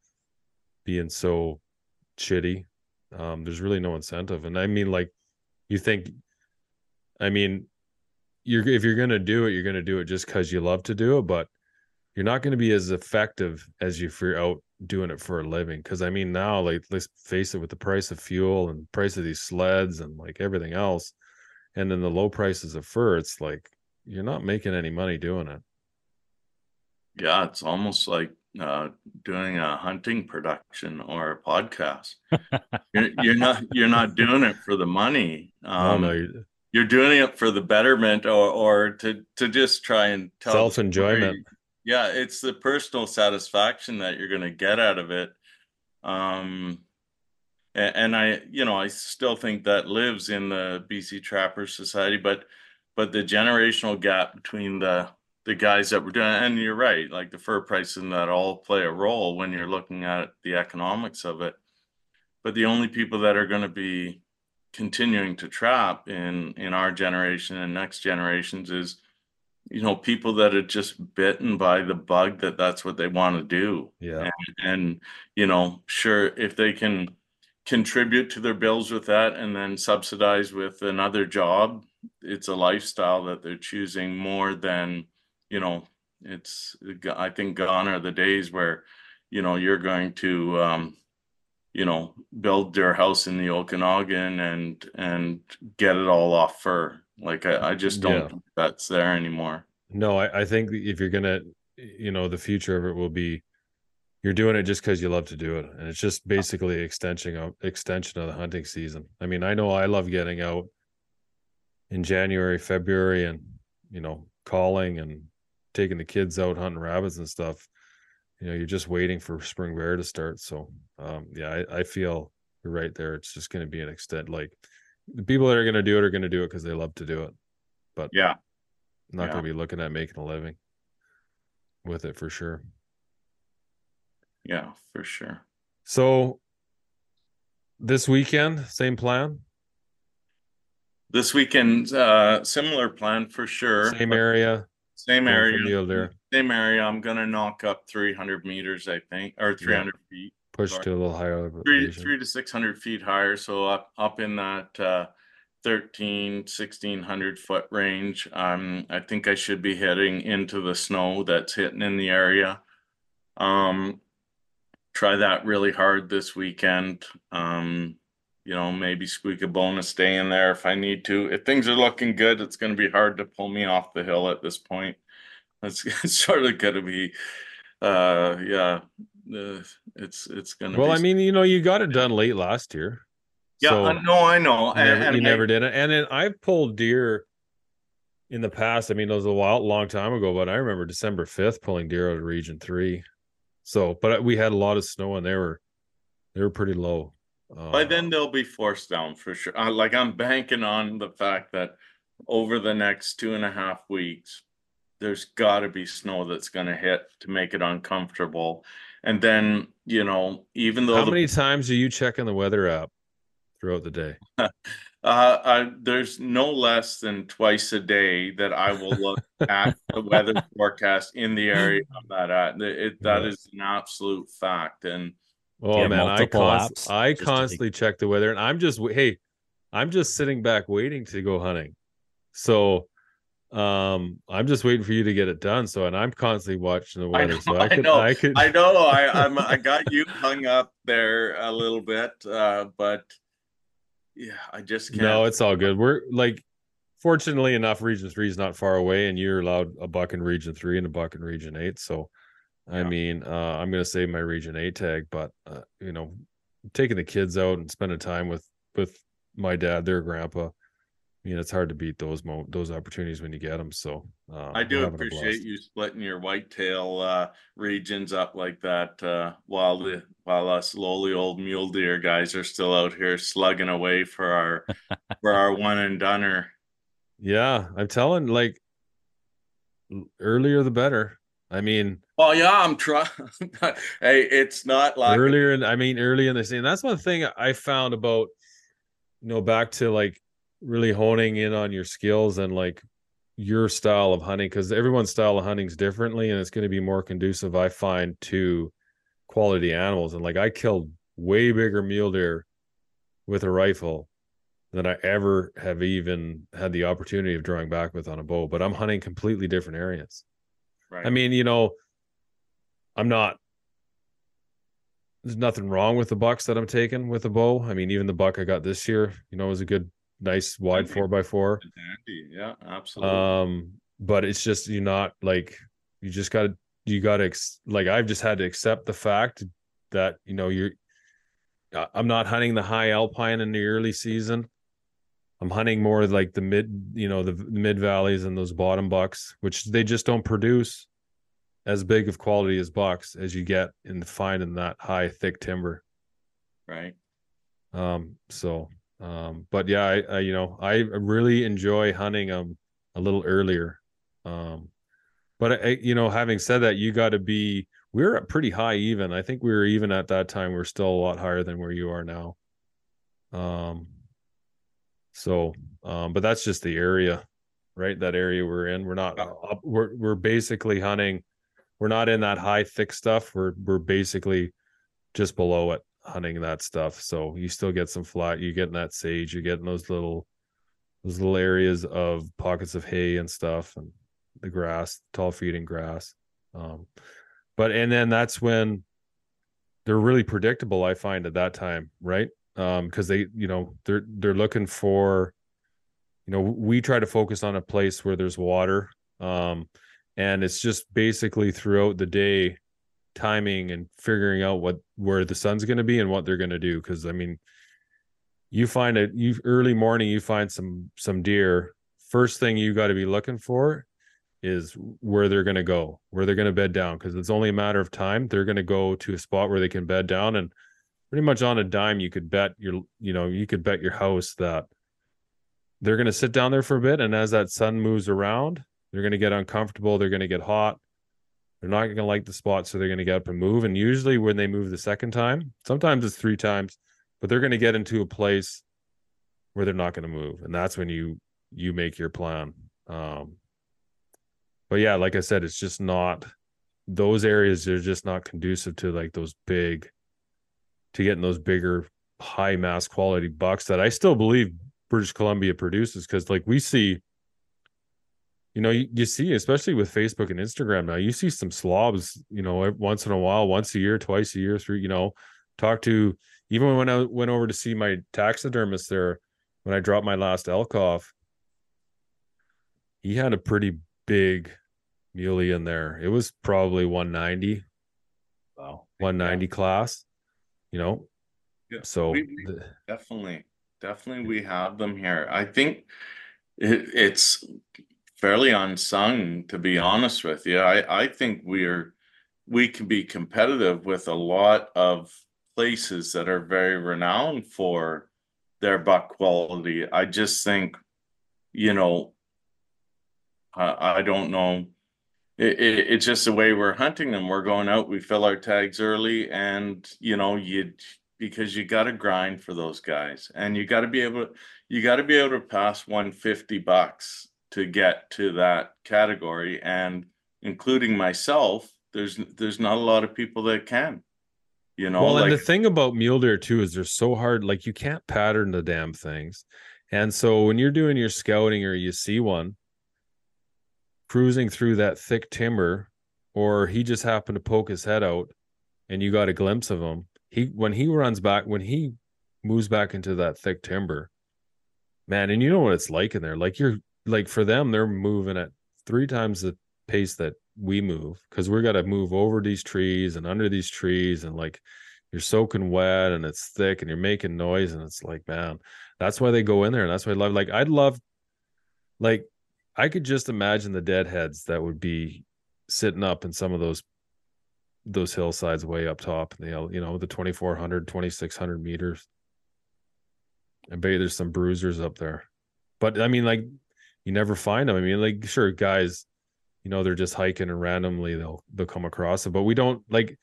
being so shitty, um, there's really no incentive. And I mean, like, you think, I mean, you're if you're gonna do it, you're gonna do it just because you love to do it, but you're not going to be as effective as you're out doing it for a living. Because I mean, now, like, let's face it, with the price of fuel and price of these sleds and like everything else, and then the low prices of fur, it's like you're not making any money doing it. Yeah, it's almost like uh, doing a hunting production or a podcast. *laughs* you're, you're not you're not doing it for the money. Um, no, you're, you're doing it for the betterment or or to to just try and tell Self-enjoyment. Yeah, it's the personal satisfaction that you're going to get out of it. Um, and, and I, you know, I still think that lives in the BC Trappers Society, but but the generational gap between the the guys that were doing, and you're right, like the fur prices and that all play a role when you're looking at the economics of it. But the only people that are going to be continuing to trap in in our generation and next generations is you know people that are just bitten by the bug that that's what they want to do. Yeah, and, and you know sure if they can contribute to their bills with that and then subsidize with another job it's a lifestyle that they're choosing more than you know it's i think gone are the days where you know you're going to um you know build their house in the okanagan and and get it all off fur like i, I just don't Yeah. think that's there anymore no, I, I think if you're gonna, you know, the future of it will be you're doing it just because you love to do it, and it's just basically extension of extension of the hunting season. I mean, I know I love getting out in January, February, and you know, calling and taking the kids out hunting rabbits and stuff. You know, you're just waiting for spring bear to start. So, um, yeah, I, I feel you're right there. It's just going to be an extent. Like the people that are going to do it are going to do it because they love to do it. But yeah. Not Yeah. going to be looking at making a living with it for sure. yeah for sure. So this weekend, same plan, this weekend uh similar plan for sure same area, same area. same area. I'm gonna knock up 300 meters i think or 300 feet push Sorry. to a little higher three elevation. three to 600 feet higher so up up in that uh 13 1600 foot range. Um i think i should be heading into the snow that's hitting in the area. Um try that really hard this weekend. Um you know maybe squeak a bonus day in there if i need to. If things are looking good it's going to be hard to pull me off the hill at this point. It's, it's *laughs* sort of going to be uh yeah uh, it's it's gonna Well, I mean, you know, you got it done late last year. yeah So I know i know you never, and you I- never did it. And then I've pulled deer in the past. I mean, it was a while, long time ago, but I remember December 5th pulling deer out of region three. So, but we had a lot of snow and they were, they were pretty low. By Uh, then they'll be forced down for sure. Uh, like I'm banking on the fact that over the next two and a half weeks, there's gotta be snow that's gonna hit to make it uncomfortable. And then, you know, even though how the many times are you checking the weather app throughout the day? *laughs* Uh, I, there's no less than twice a day that I will look *laughs* at the weather forecast in the area I'm at. at. It, that Yeah. is an absolute fact. And Oh have man, I const- apps I just take- constantly check the weather, and I'm just w- hey, I'm just sitting back waiting to go hunting. So, um, I'm just waiting for you to get it done. So, and I'm constantly watching the I weather. know, so I *laughs* I could, know, I could, I know I, *laughs* I'm, I got you hung up there a little bit, uh, but yeah, I just can't. no, it's all good. We're like, fortunately enough, Region Three is not far away, and you're allowed a buck in Region Three and a buck in Region Eight. So, I mean, uh, I'm gonna save my Region Eight tag, but uh, you know, taking the kids out and spending time with with my dad, their grandpa. I mean, it's hard to beat those mo those opportunities when you get them. So, uh, I do appreciate you splitting your whitetail uh regions up like that uh while the while us lowly old mule deer guys are still out here slugging away for our *laughs* for our one and doneer. Yeah, I'm telling like earlier the better. I mean, Well, yeah, I'm trying. *laughs* hey, it's not like earlier and I mean early in the season. That's one thing I found about you know back to like really honing in on your skills and like your style of hunting because everyone's style of hunting is differently and it's going to be more conducive I find to quality animals and like I killed way bigger mule deer with a rifle than I ever have even had the opportunity of drawing back with on a bow but I'm hunting completely different areas. right. I mean, you know, I'm not. There's nothing wrong with the bucks that I'm taking with a bow. I mean, even the buck I got this year, you know, was a good, nice wide four by four. Dandy. yeah, absolutely. Um, but it's just you're not like you just got to you got to ex- like I've just had to accept the fact that you know you're. I'm not hunting the high alpine in the early season. I'm hunting more like the mid, you know, the mid valleys and those bottom bucks, which they just don't produce as big of quality as bucks as you get in finding that high thick timber. right. Um, so, um, but yeah, I, I, you know, I really enjoy hunting them a little earlier. Um, but I, you know, having said that, you got to be. We are at pretty high even. I think we were even at that time. We are still a lot higher than where you are now. Um. So, um, but that's just the area, right? That area we're in. We're not. Up, we're we're basically hunting. We're not in that high thick stuff. We're we're basically just below it hunting that stuff. So you still get some flat. You're getting that sage. You're getting those little those little areas of pockets of hay and stuff, and the grass, tall feeding grass. Um, but and then that's when they're really predictable. I find at that time, right? Um, because they, you know, they're they're looking for, you know, we try to focus on a place where there's water. Um, and it's just basically throughout the day timing and figuring out what where the sun's going to be and what they're going to do because i mean you find it you early morning you find some some deer first thing you got to be looking for is where they're going to go where they're going to bed down because it's only a matter of time. They're going to go to a spot where they can bed down and pretty much on a dime you could bet your you know you could bet your house that they're going to sit down there for a bit and as that sun moves around they're going to get uncomfortable they're going to get hot they're not going to like the spot, so they're going to get up and move. And usually, when they move the second time, sometimes it's three times, but they're going to get into a place where they're not going to move, and that's when you you make your plan. Um, but yeah, like I said, it's just not those areas are just not conducive to like those big to getting those bigger high mass quality bucks that I still believe British Columbia produces because like we see you know, you, you see, especially with Facebook and Instagram now, you see some slobs, you know, once in a while, once a year, twice a year, through, you know, talk to even when I went over to see my taxidermist there, when I dropped my last elk off, he had a pretty big muley in there. It was probably 190, Wow. 190 class, you know. Yeah, So we- we- the- Definitely, definitely, we have them here. I think it, it's fairly unsung, to be honest with you. I, I think we're we can be competitive with a lot of places that are very renowned for their buck quality. I just think, you know, I, I don't know. It, it, it's just the way we're hunting them. We're going out, we fill our tags early, and you know, you because you got to grind for those guys, and you got to be able, you got to be able to pass 150 bucks to get to that category, and including myself, there's there's not a lot of people that can. You know, well, and the thing about mule deer too is they're so hard. Like you can't pattern the damn things, and so when you're doing your scouting or you see one cruising through that thick timber, or he just happened to poke his head out, and you got a glimpse of him. He when he runs back when he moves back into that thick timber, man, and you know what it's like in there. Like you're like for them, they're moving at three times the pace that we move because we're got to move over these trees and under these trees and like you're soaking wet and it's thick and you're making noise and it's like man that's why they go in there and that's why i love like i'd love like i could just imagine the deadheads that would be sitting up in some of those those hillsides way up top you know you know the 2400 2600 meters. I bet there's some bruisers up there. But i mean like you never find them. I mean like sure guys you know they're just hiking and randomly they'll they'll come across it but we don't like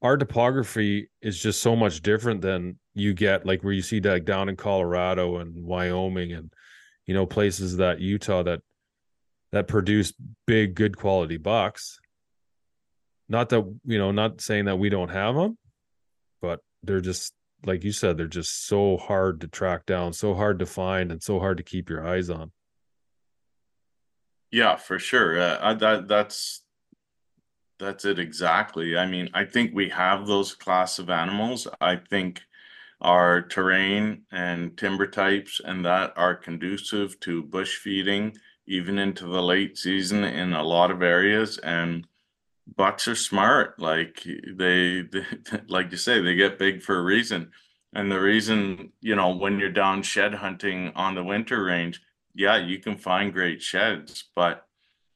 our topography is just so much different than you get like where you see like down in colorado and wyoming and you know places that utah that that produce big good quality bucks. Not that you know not saying that we don't have them but they're just like you said they're just so hard to track down so hard to find and so hard to keep your eyes on Yeah, for sure. Uh, that that's that's it exactly. I mean, I think we have those class of animals. I think our terrain and timber types and that are conducive to bush feeding even into the late season in a lot of areas and bucks are smart like they, *laughs* they like you say they get big for a reason and the reason you know when you're down shed hunting on the winter range yeah, you can find great sheds, but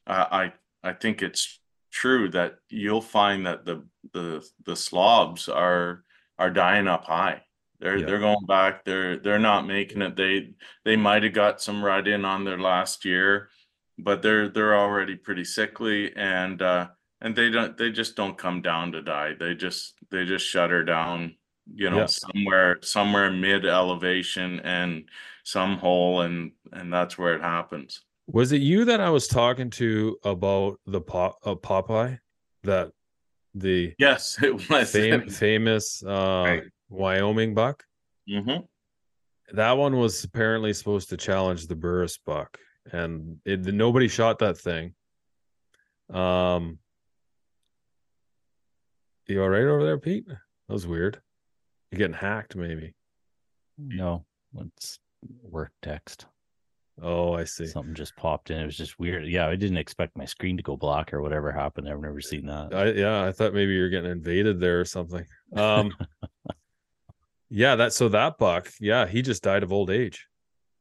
uh, I I think it's true that you'll find that the the the slobs are are dying up high. They're Yeah. they're going back. They're they're not making it. They they might have got some right in on their last year, but they're they're already pretty sickly and uh and they don't they just don't come down to die. They just they just shutter down, you know, somewhere somewhere mid elevation and some hole and and that's where it happens. Was it you that I was talking to about the pop uh, Popeye, that the Yes, *laughs* it was. fam- famous uh, Right. Wyoming buck? hmm That one was apparently supposed to challenge the Burris buck, and it nobody shot that thing. Um, you all right over there, Pete? That was weird. You're getting hacked, maybe. No, it's work text. Oh, I see. Something just popped in. It was just weird. Yeah, I didn't expect my screen to go black or whatever happened. I've never seen that. I yeah, I thought maybe you're getting invaded there or something. Um *laughs* yeah, that so that buck, yeah, he just died of old age.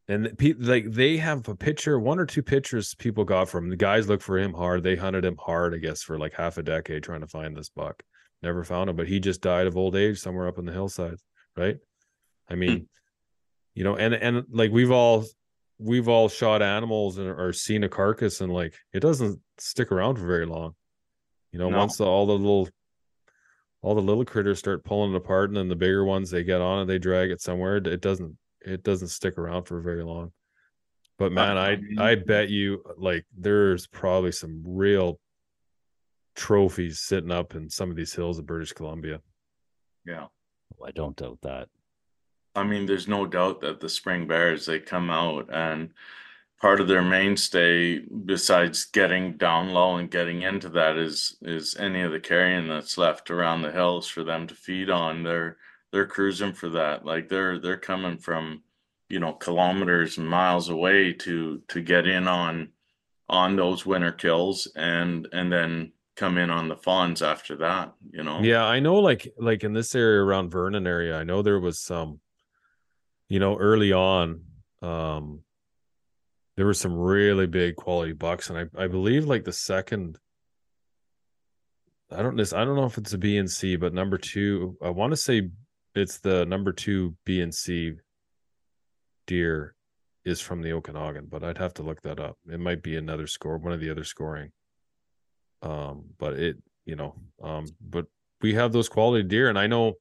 And pe- like they have a picture, one or two pictures people got from. The guys look for him hard. They hunted him hard, I guess, for like half a decade trying to find this buck. Never found him, but he just died of old age somewhere up in the hillside, right? I mean, you know, and and like we've all we've all shot animals and or seen a carcass and like it doesn't stick around for very long. You know, No. once the, all the little all the little critters start pulling it apart and then the bigger ones they get on it, they drag it somewhere. It doesn't it doesn't stick around for very long. But man, I I bet you like there's probably some real trophies sitting up in some of these hills of British Columbia. Yeah. Oh, I don't doubt that. I mean, there's no doubt that the spring bears they come out and part of their mainstay, besides getting down low and getting into that, is is any of the carrion that's left around the hills for them to feed on. They're they're cruising for that. Like they're they're coming from, you know, kilometers and miles away to to get in on on those winter kills and and then come in on the fawns after that. You know. Yeah, I know like like in this area around Vernon area, I know there was some you know early on um there were some really big quality bucks and I I believe like the second I don't this I don't know if it's a B and C, but number 2, I want to say it's the number two B and C deer is from the Okanagan, but I'd have to look that up. It might be another score, one of the other scoring. Um, but it, you know, um, but we have those quality deer, and I know, I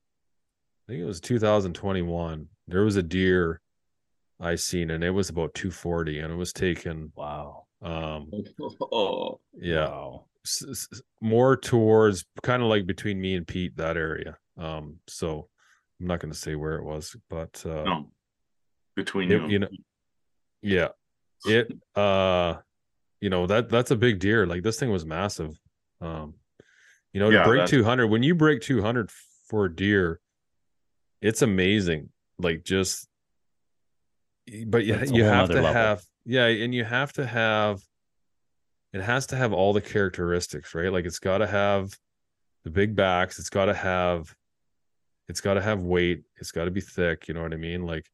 think it was 2021. There was a deer I seen, and it was about 240, and it was taken. Wow. Um, *laughs* Oh, yeah, Wow. s- s- more towards kind of like between me and Pete that area. Um, so I'm not going to say where it was, but uh, no. Between it- you, you know, yeah, it *laughs* uh, you know that that's a big deer. Like this thing was massive. Um, you know, to Yeah, break that- 200 when you break 200 for deer, it's amazing. Like just, but you you have to level. have yeah, and you have to have it has to have all the characteristics, right? Like it's got to have the big backs, it's got to have it's got to have weight, it's got to be thick, you know what I mean? Like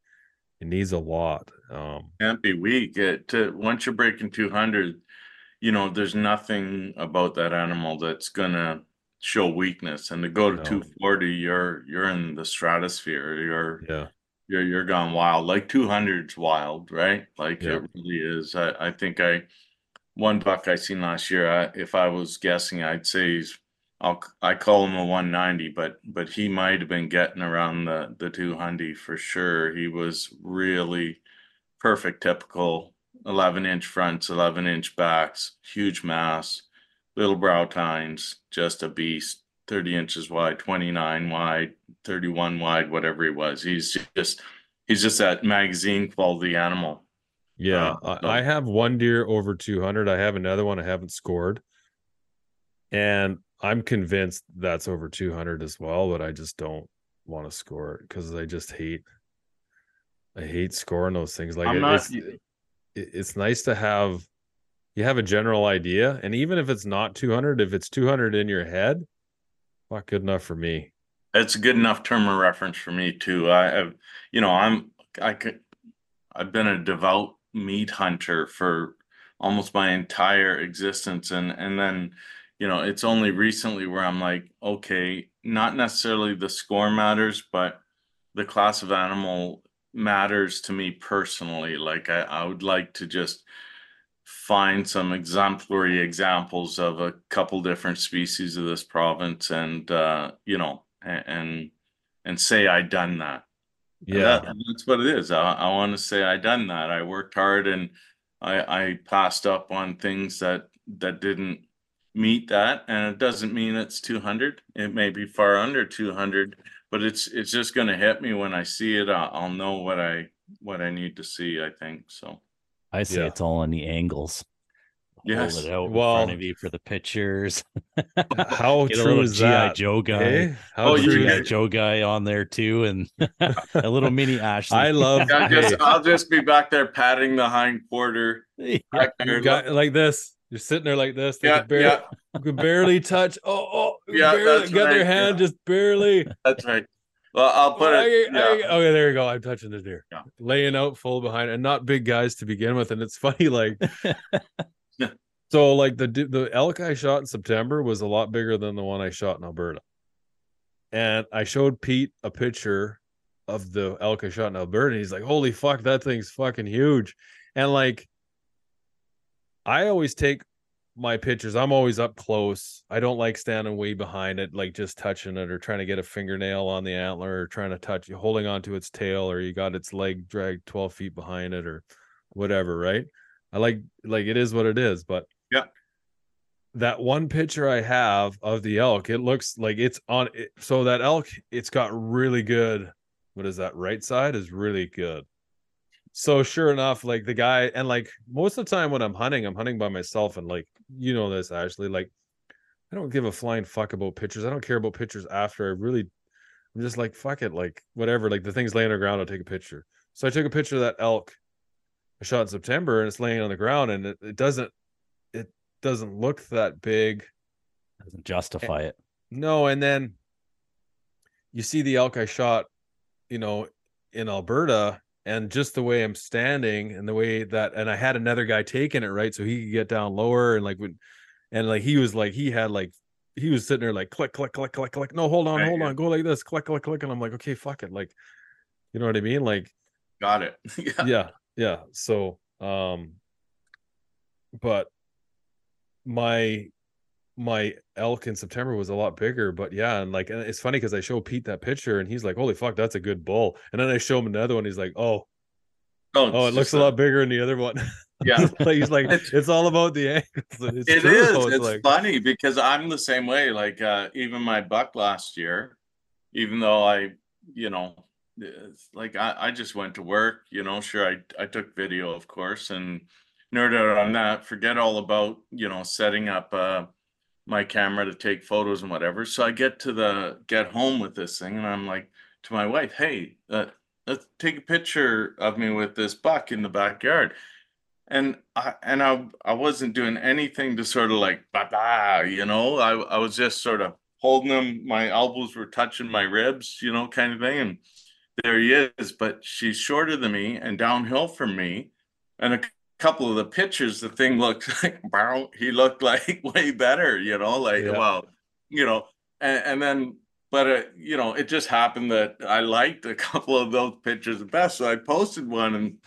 it needs a lot. Um can't be weak. It to once you're breaking two hundred, you know, there's nothing about that animal that's gonna show weakness. And to go to No. two forty, you're you're in the stratosphere. You're yeah. you're you're gone wild. Like 200's wild, right? Like Yeah. it really is. I I think I one buck I seen last year. I, if I was guessing, I'd say he's. I'll I call him a 190, but but he might have been getting around the the 200 for sure. He was really perfect, typical 11 inch fronts, 11 inch backs, huge mass, little brow tines, just a beast. 30 inches wide, 29 wide, 31 wide, whatever he was. He's just he's just that magazine quality animal. Yeah, Uh, I, I have one deer over 200. I have another one I haven't scored. And I'm convinced that's over 200 as well, but I just don't want to score it because I just hate I hate scoring those things. Like I'm it- not- it's it- it's nice to have you have a general idea, and even if it's not 200, if it's 200 in your head, not good enough for me. It's a good enough term of reference for me too. I have, you know, I'm I could I've been a devout meat hunter for almost my entire existence and and then you know it's only recently where I'm like okay not necessarily the score matters but the class of animal matters to me personally like I, I would like to just find some exemplary examples of a couple different species of this province and uh you know and and, and say I done that Yeah. that- that's what it is. I, I want to say I done that. I worked hard and I, I passed up on things that that didn't meet that. And it doesn't mean it's 200. It may be far under 200, but it's it's just going to hit me when I see it. I'll, I'll know what I what I need to see. I think so. I say Yeah. it's all in the angles. Yes. Hold it out in Well- front of you for the pictures. *laughs* How Get a true little is GI that? Joe guy. eh? How Oh, true you- is GI Joe guy on there too, and *laughs* a little mini Ashley. I love I'll just, I'll just be back there patting the hind quarter. *laughs* Yeah. you got like this. You're sitting there like this. They yeah, could barely, yeah, you could barely touch. Oh, oh, Yeah, barely, that's got their hand yeah. just barely. that's right. Well, I'll put it. I- Yeah. okay, there you go. I'm touching the deer. Yeah. Laying out full behind, and not big guys to begin with. And it's *laughs* funny, like, *laughs* so like the the elk I shot in September was a lot bigger than the one I shot in Alberta. And I showed Pete a picture of the elk I shot in Alberta. And he's like, "Holy fuck, that thing's fucking huge!" And like, I always take my pictures. I'm always up close. I don't like standing way behind it, like just touching it or trying to get a fingernail on the antler or trying to touch holding onto its tail or you got its leg dragged 12 feet behind it or whatever, right? I like like it is what it is, but Yeah. That one picture I have of the elk, it looks like it's on it, so that elk, it's got really good. What is that? Right side is really good. So sure enough, like the guy, and like most of the time when I'm hunting, I'm hunting by myself, and like you know this, Ashley. Like I don't give a flying fuck about pictures. I don't care about pictures after. I really, I'm just like fuck it, like whatever. Like the thing's laying on the ground, I'll take a picture. So I took a picture of that elk I shot in September, and it's laying on the ground, and it, it doesn't, it doesn't look that big. Doesn't justify it. No, and then you see the elk I shot, you know, in Alberta, and just the way I'm standing and the way that, and I had another guy taking it right, so he could get down lower and like when, and like he was like he had like he was sitting there like click, click, click, click, click. No, hold on, Right, hold yeah. on, go like this, click, click, click. And I'm like, okay, fuck it. Like, you know what I mean? Like, Got it. *laughs* yeah. yeah yeah so um but my my elk in september was a lot bigger but yeah and like and it's funny because i show pete that picture and he's like holy fuck that's a good bull and then i show him another one he's like oh Oh, oh it looks a lot bigger than the other one *laughs* Yeah. he's like It's- it's all about the angles it's It true, is. though. It's like funny because I'm the same way. Like uh even my buck last year, even though I, you know, like I, I just went to work, you know, sure I I took video of course and nerd out on that, forget all about, you know, setting up uh my camera to take photos and whatever. So I get to the get home with this thing and I'm like to my wife, hey, uh, let's take a picture of me with this buck in the backyard. And I and I I wasn't doing anything to sort of like you know? I I was just sort of holding him my elbows were touching my ribs you know kind of thing and there he is. But she's shorter than me and downhill from me and a couple of the pictures the thing looked *laughs* like wow he looked like *laughs* way better you know like Yeah. wow you know and, and then but uh, you know it just happened that I liked a *laughs* couple of those pictures the best so I posted one and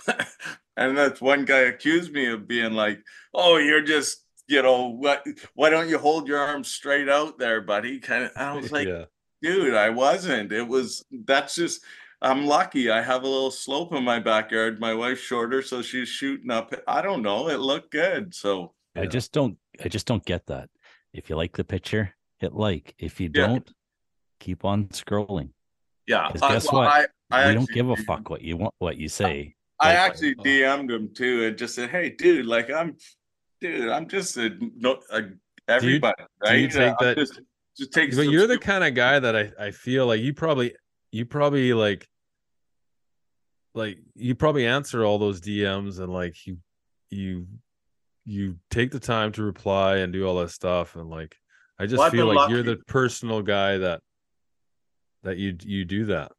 and that's one guy accused me of being like oh you're just you know what why don't you hold your arms straight out there buddy kind of I was like yeah dude I wasn't it was that's just I'm lucky I have a little slope in my backyard my wife's shorter so she's shooting up I don't know it looked good so I Yeah. just don't I just don't get that. If you like the picture, hit like. If you Yeah. don't, keep on scrolling. yeah 'Cause I- guess well, what? I, I we don't give a fuck what you want what you say. I Like, actually oh. DM'd him too and just said, "Hey, dude, like I'm, dude, I'm just a no, a, everybody, do you right? take Uh, I'm that- Just, just take. but some you're the kind of guy that I I feel like you probably you probably like like you probably answer all those DMs and like you you you take the time to reply and do all that stuff and like I just Well, feel like you're the personal guy that that you you do that.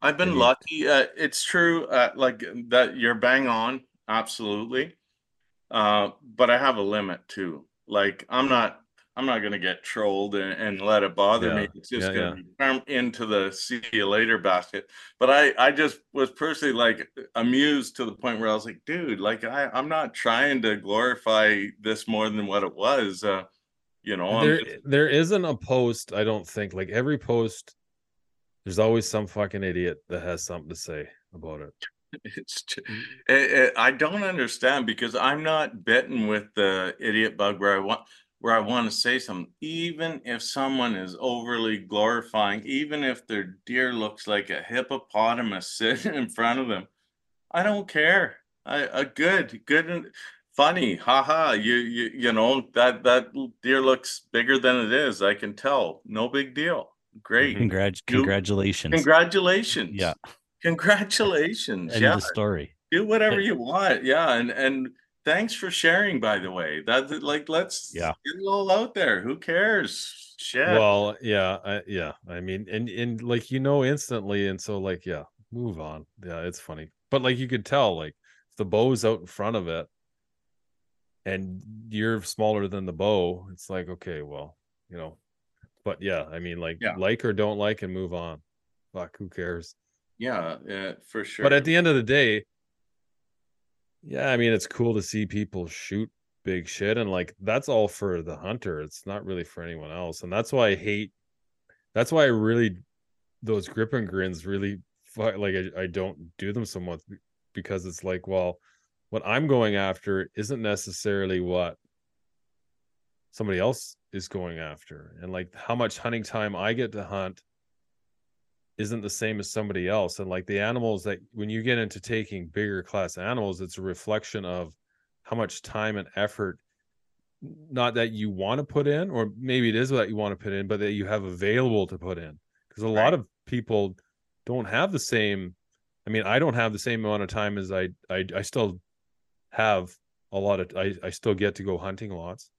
I've been Maybe- lucky. Uh, it's true, uh, like that. You're bang on, absolutely. Uh, but I have a limit too. Like I'm not, I'm not gonna get trolled and, and let it bother me. It's just yeah, gonna be bam, into the see you later basket. But I, I just was personally like amused to the point where I was like, dude, like I, I'm not trying to glorify this more than what it was. Uh, you know, there just- there isn't a post I don't think like every post there's always some fucking idiot that has something to say about it. *laughs* It's ju- it, it, I don't understand because I'm not bitten with the idiot bug where I want where I want to say something. Even if someone is overly glorifying, even if their deer looks like a hippopotamus *laughs* sitting in front of them, I don't care. I a good, good and funny. Haha. You you you know that that deer looks bigger than it is. I can tell. No big deal. Great. Mm-hmm. Congrat- You- congratulations. Congratulations. Yeah. Congratulations. End yeah the story. do whatever you want yeah and and thanks for sharing by the way that like let's Yeah. get it all out there who cares shit Well, yeah, I, yeah. I mean, and and like you know instantly, and so like yeah, move on. Yeah, it's funny, but like you could tell, like if the bow's out in front of it, and you're smaller than the bow. It's like okay, well, you know, but yeah, I mean, like Yeah. like or don't like, and move on. Fuck, who cares? yeah yeah for sure But at the end of the day, yeah, I mean, it's cool to see people shoot big shit, and like that's all for the hunter. It's not really for anyone else, and that's why I hate. That's why I really those grip and grins really like I, I don't do them so much because it's like, well, what I'm going after isn't necessarily what somebody else is going after, and like how much hunting time I get to hunt isn't the same as somebody else and like the animals that when you get into taking bigger class animals it's a reflection of how much time and effort not that you want to put in or maybe it is what you want to put in but that you have available to put in because a lot of people don't have the same i mean i don't have the same amount of time as i i, I still have a lot of I, I still get to go hunting lots.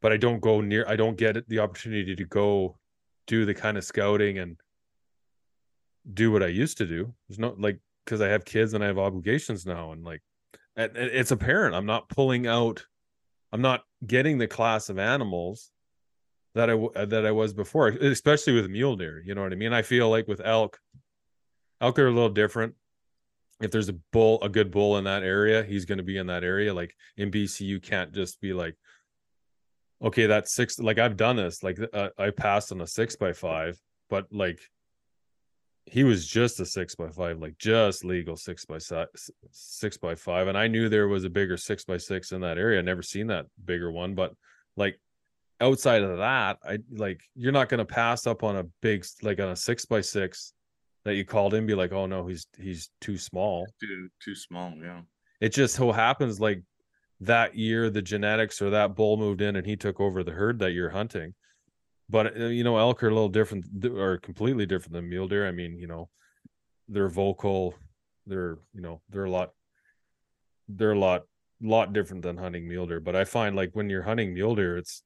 But i don't go near i don't get the opportunity to go do the kind of scouting and do what I used to do. There's no like because I have kids and I have obligations now, and like it's apparent I'm not pulling out, I'm not getting the class of animals that I that I was before, especially with mule deer. You know what I mean? I feel like with elk, elk are a little different. If there's a bull, a good bull in that area, he's going to be in that area. Like in BC, you can't just be like, okay, that's six. Like I've done this. Like uh, I passed on a six by five, but like he was just a six by five, like just legal six by six, six by five, and I knew there was a bigger six by six in that area. I never seen that bigger one, but like outside of that, I like you're not going to pass up on a big like on a six by six that you called in, be like, oh no, he's he's too small. Too too small, yeah. It just so happens like that year the genetics or that bull moved in and he took over the herd that you're hunting but uh, you know elk are a little different or completely different than mule deer. I mean you know they're vocal they're you know they're a lot they're a lot lot different than hunting mule deer. But i find like when you're hunting mule deer it's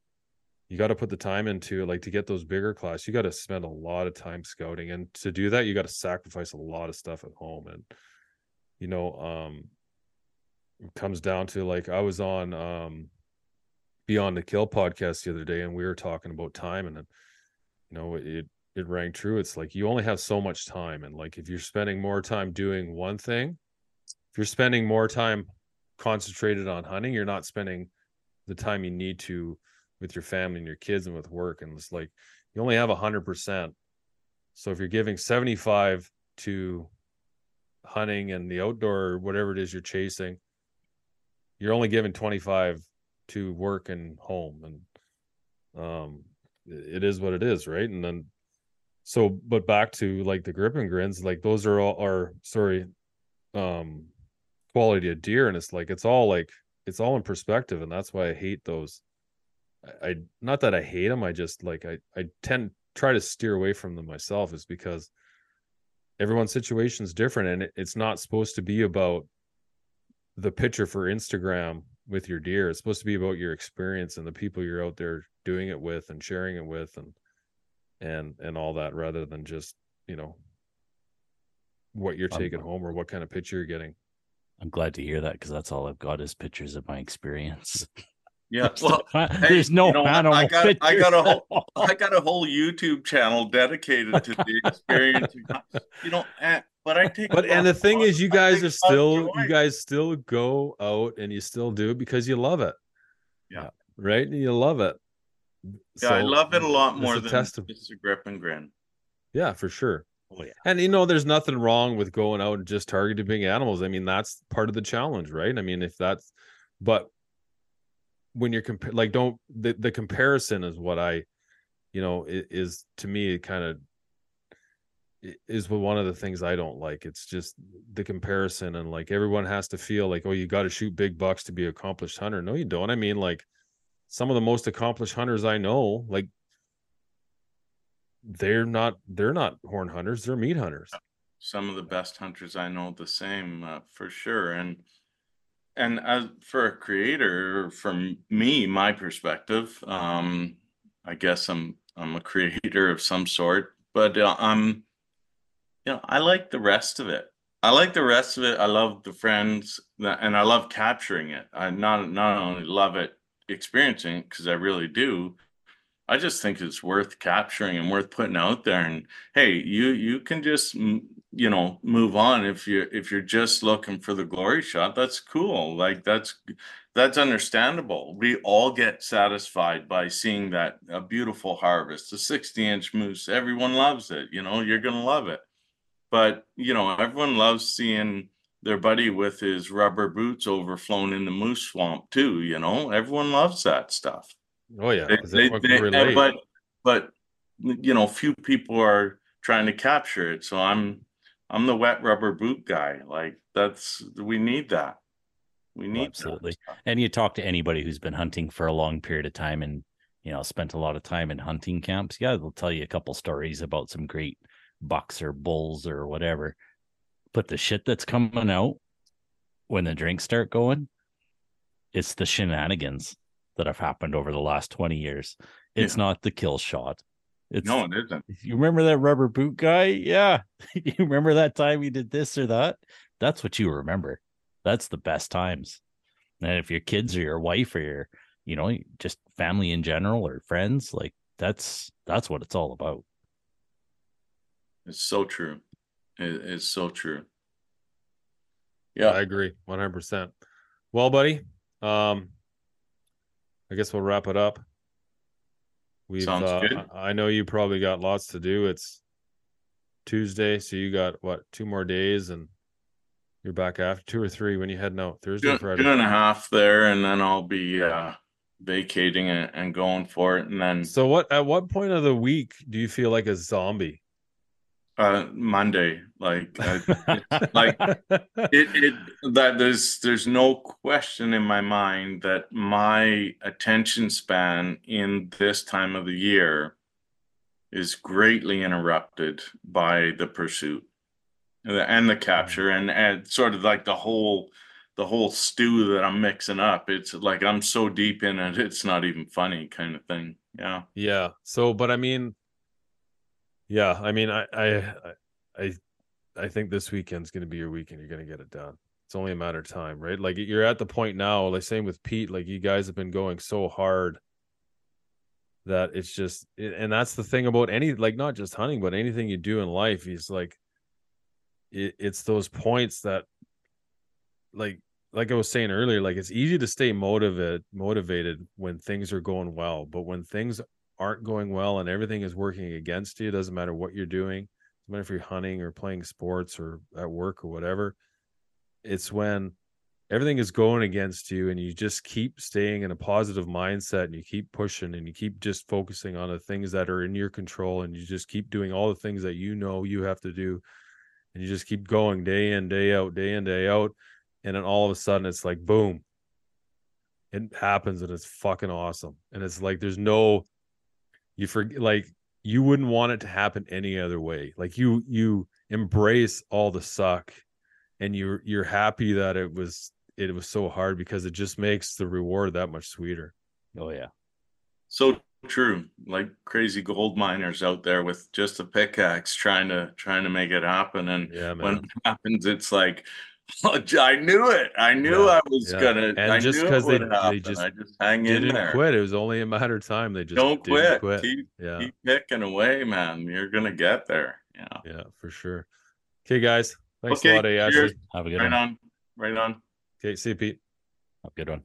you got to put the time into it like to get those bigger class you got to spend a lot of time scouting. And to do that you got to sacrifice a lot of stuff at home. And you know um it comes down to like i was on um Beyond the Kill podcast the other day, and we were talking about time, and you know, it it rang true. It's like you only have so much time, and like if you're spending more time doing one thing, if you're spending more time concentrated on hunting, you're not spending the time you need to with your family and your kids and with work. And it's like you only have a hundred percent. So if you're giving 75 to hunting and the outdoor, whatever it is you're chasing, you're only giving 25 to work and home and um it is what it is right? And then so but back to like the grip and grins like those are all are sorry um quality of deer and it's like it's all like it's all in perspective and that's why i hate those. I, I not that i hate them i just like i i tend try to steer away from them myself is because everyone's situation is different and it, it's not supposed to be about the picture for instagram with your deer. It's supposed to be about your experience and the people you're out there doing it with and sharing it with and and and all that rather than just, you know, what you're taking I'm, home or what kind of picture you're getting. I'm glad to hear that because that's all I've got is pictures of my experience. Yeah, *laughs* well, *laughs* there's hey, no you know animal I got, I got a whole, I got a whole YouTube channel dedicated to the *laughs* experience. you know, eh, but I take. But and the thing is, you guys are still, you guys still go out and you still do it because you love it. Yeah. Right. You love it. Yeah, so I love it a lot more a than test of... just a grip and grin. Yeah, for sure. Oh, yeah. And you know, there's nothing wrong with going out and just targeting big animals. I mean, that's part of the challenge, right? I mean, if that's, but when you're comp- like, don't the the comparison is what I, you know, is, is to me it kind of is one of the things I don't like. It's just the comparison and like everyone has to feel like, oh, you got to shoot big bucks to be accomplished hunter. No, you don't. I mean, like some of the most accomplished hunters I know, like they're not they're not horn hunters, they're meat hunters. Some of the best hunters I know the same uh, for sure. And and as for a creator, from me, my perspective, um, I guess I'm I'm a creator of some sort, but uh, I'm you know, I like the rest of it. I like the rest of it. I love the friends and I love capturing it. I not not only love it experiencing it because I really do. I just think it's worth capturing and worth putting out there. And hey, you you can just you know move on if you if you're just looking for the glory shot. That's cool. Like that's that's understandable. We all get satisfied by seeing that a beautiful harvest, a 60 inch moose. Everyone loves it. You know, you're gonna love it. But you know, everyone loves seeing their buddy with his rubber boots overflown in the moose swamp too. You know, everyone loves that stuff. Oh yeah, they, they, they, but but you know, few people are trying to capture it. So I'm I'm the wet rubber boot guy. Like that's we need that. We oh, need oh, absolutely. And you talk to anybody who's been hunting for a long period of time and you know spent a lot of time in hunting camps. Yeah, they'll tell you a couple stories about some great bucks or bulls or whatever. But the shit that's coming out when the drinks start going, it's the shenanigans that have happened over the last 20 years. It's yeah. not the kill shot. It's, no, it isn't. You remember that rubber boot guy? Yeah. *laughs* you remember that time he did this or that? That's what you remember. That's the best times. And if your kids or your wife or your, you know, just family in general or friends, like that's that's what it's all about. It's so true. It, it's so true. Yeah, I agree 100%. Well, buddy, um I guess we'll wrap it up. We've Sounds uh, good. I know you probably got lots to do. It's Tuesday, so you got what, two more days and you're back after two or three when you heading out Thursday, Two, Friday. two and a half there, and then I'll be uh, vacating and, and going for it, and then So what at what point of the week do you feel like a zombie? Uh, Monday, like I, *laughs* like it, it that there's there's no question in my mind that my attention span in this time of the year is greatly interrupted by the pursuit and the, and the capture and and sort of like the whole the whole stew that I'm mixing up. It's like I'm so deep in it, it's not even funny, kind of thing. Yeah. Yeah. So, but I mean, yeah, I mean, I, I, I, I think this weekend's going to be your weekend. You're going to get it done. It's only a matter of time, right? Like you're at the point now, like same with Pete, like you guys have been going so hard that it's just, and that's the thing about any, like not just hunting, but anything you do in life is like, it, it's those points that, like, like I was saying earlier, like it's easy to stay motivated, motivated when things are going well, but when things aren't going well and everything is working against you, it doesn't matter what you're doing, no matter if you're hunting or playing sports or at work or whatever. It's when everything is going against you and you just keep staying in a positive mindset and you keep pushing and you keep just focusing on the things that are in your control and you just keep doing all the things that you know you have to do and you just keep going day in day out day in day out and then all of a sudden it's like boom it happens and it's fucking awesome and it's like there's no you forget like you wouldn't want it to happen any other way like you you embrace all the suck and you're you're happy that it was it was so hard because it just makes the reward that much sweeter Oh yeah. So true. Like crazy gold miners out there with just a pickaxe trying to trying to make it happen. And yeah when it happens, it's like "Oh, I knew it. I knew Yeah, I was yeah. gonna And I just knew it 'cause they- they just I just hang they in didn't there. quit it was only a matter of time they just Don't didn't quit. quit Keep yeah keep picking away, man. You're gonna get there. Yeah. yeah for sure okay guys thanks Okay, a lot Ashley. Have a good Right one. on. Right on. okay see you pete Have a good one.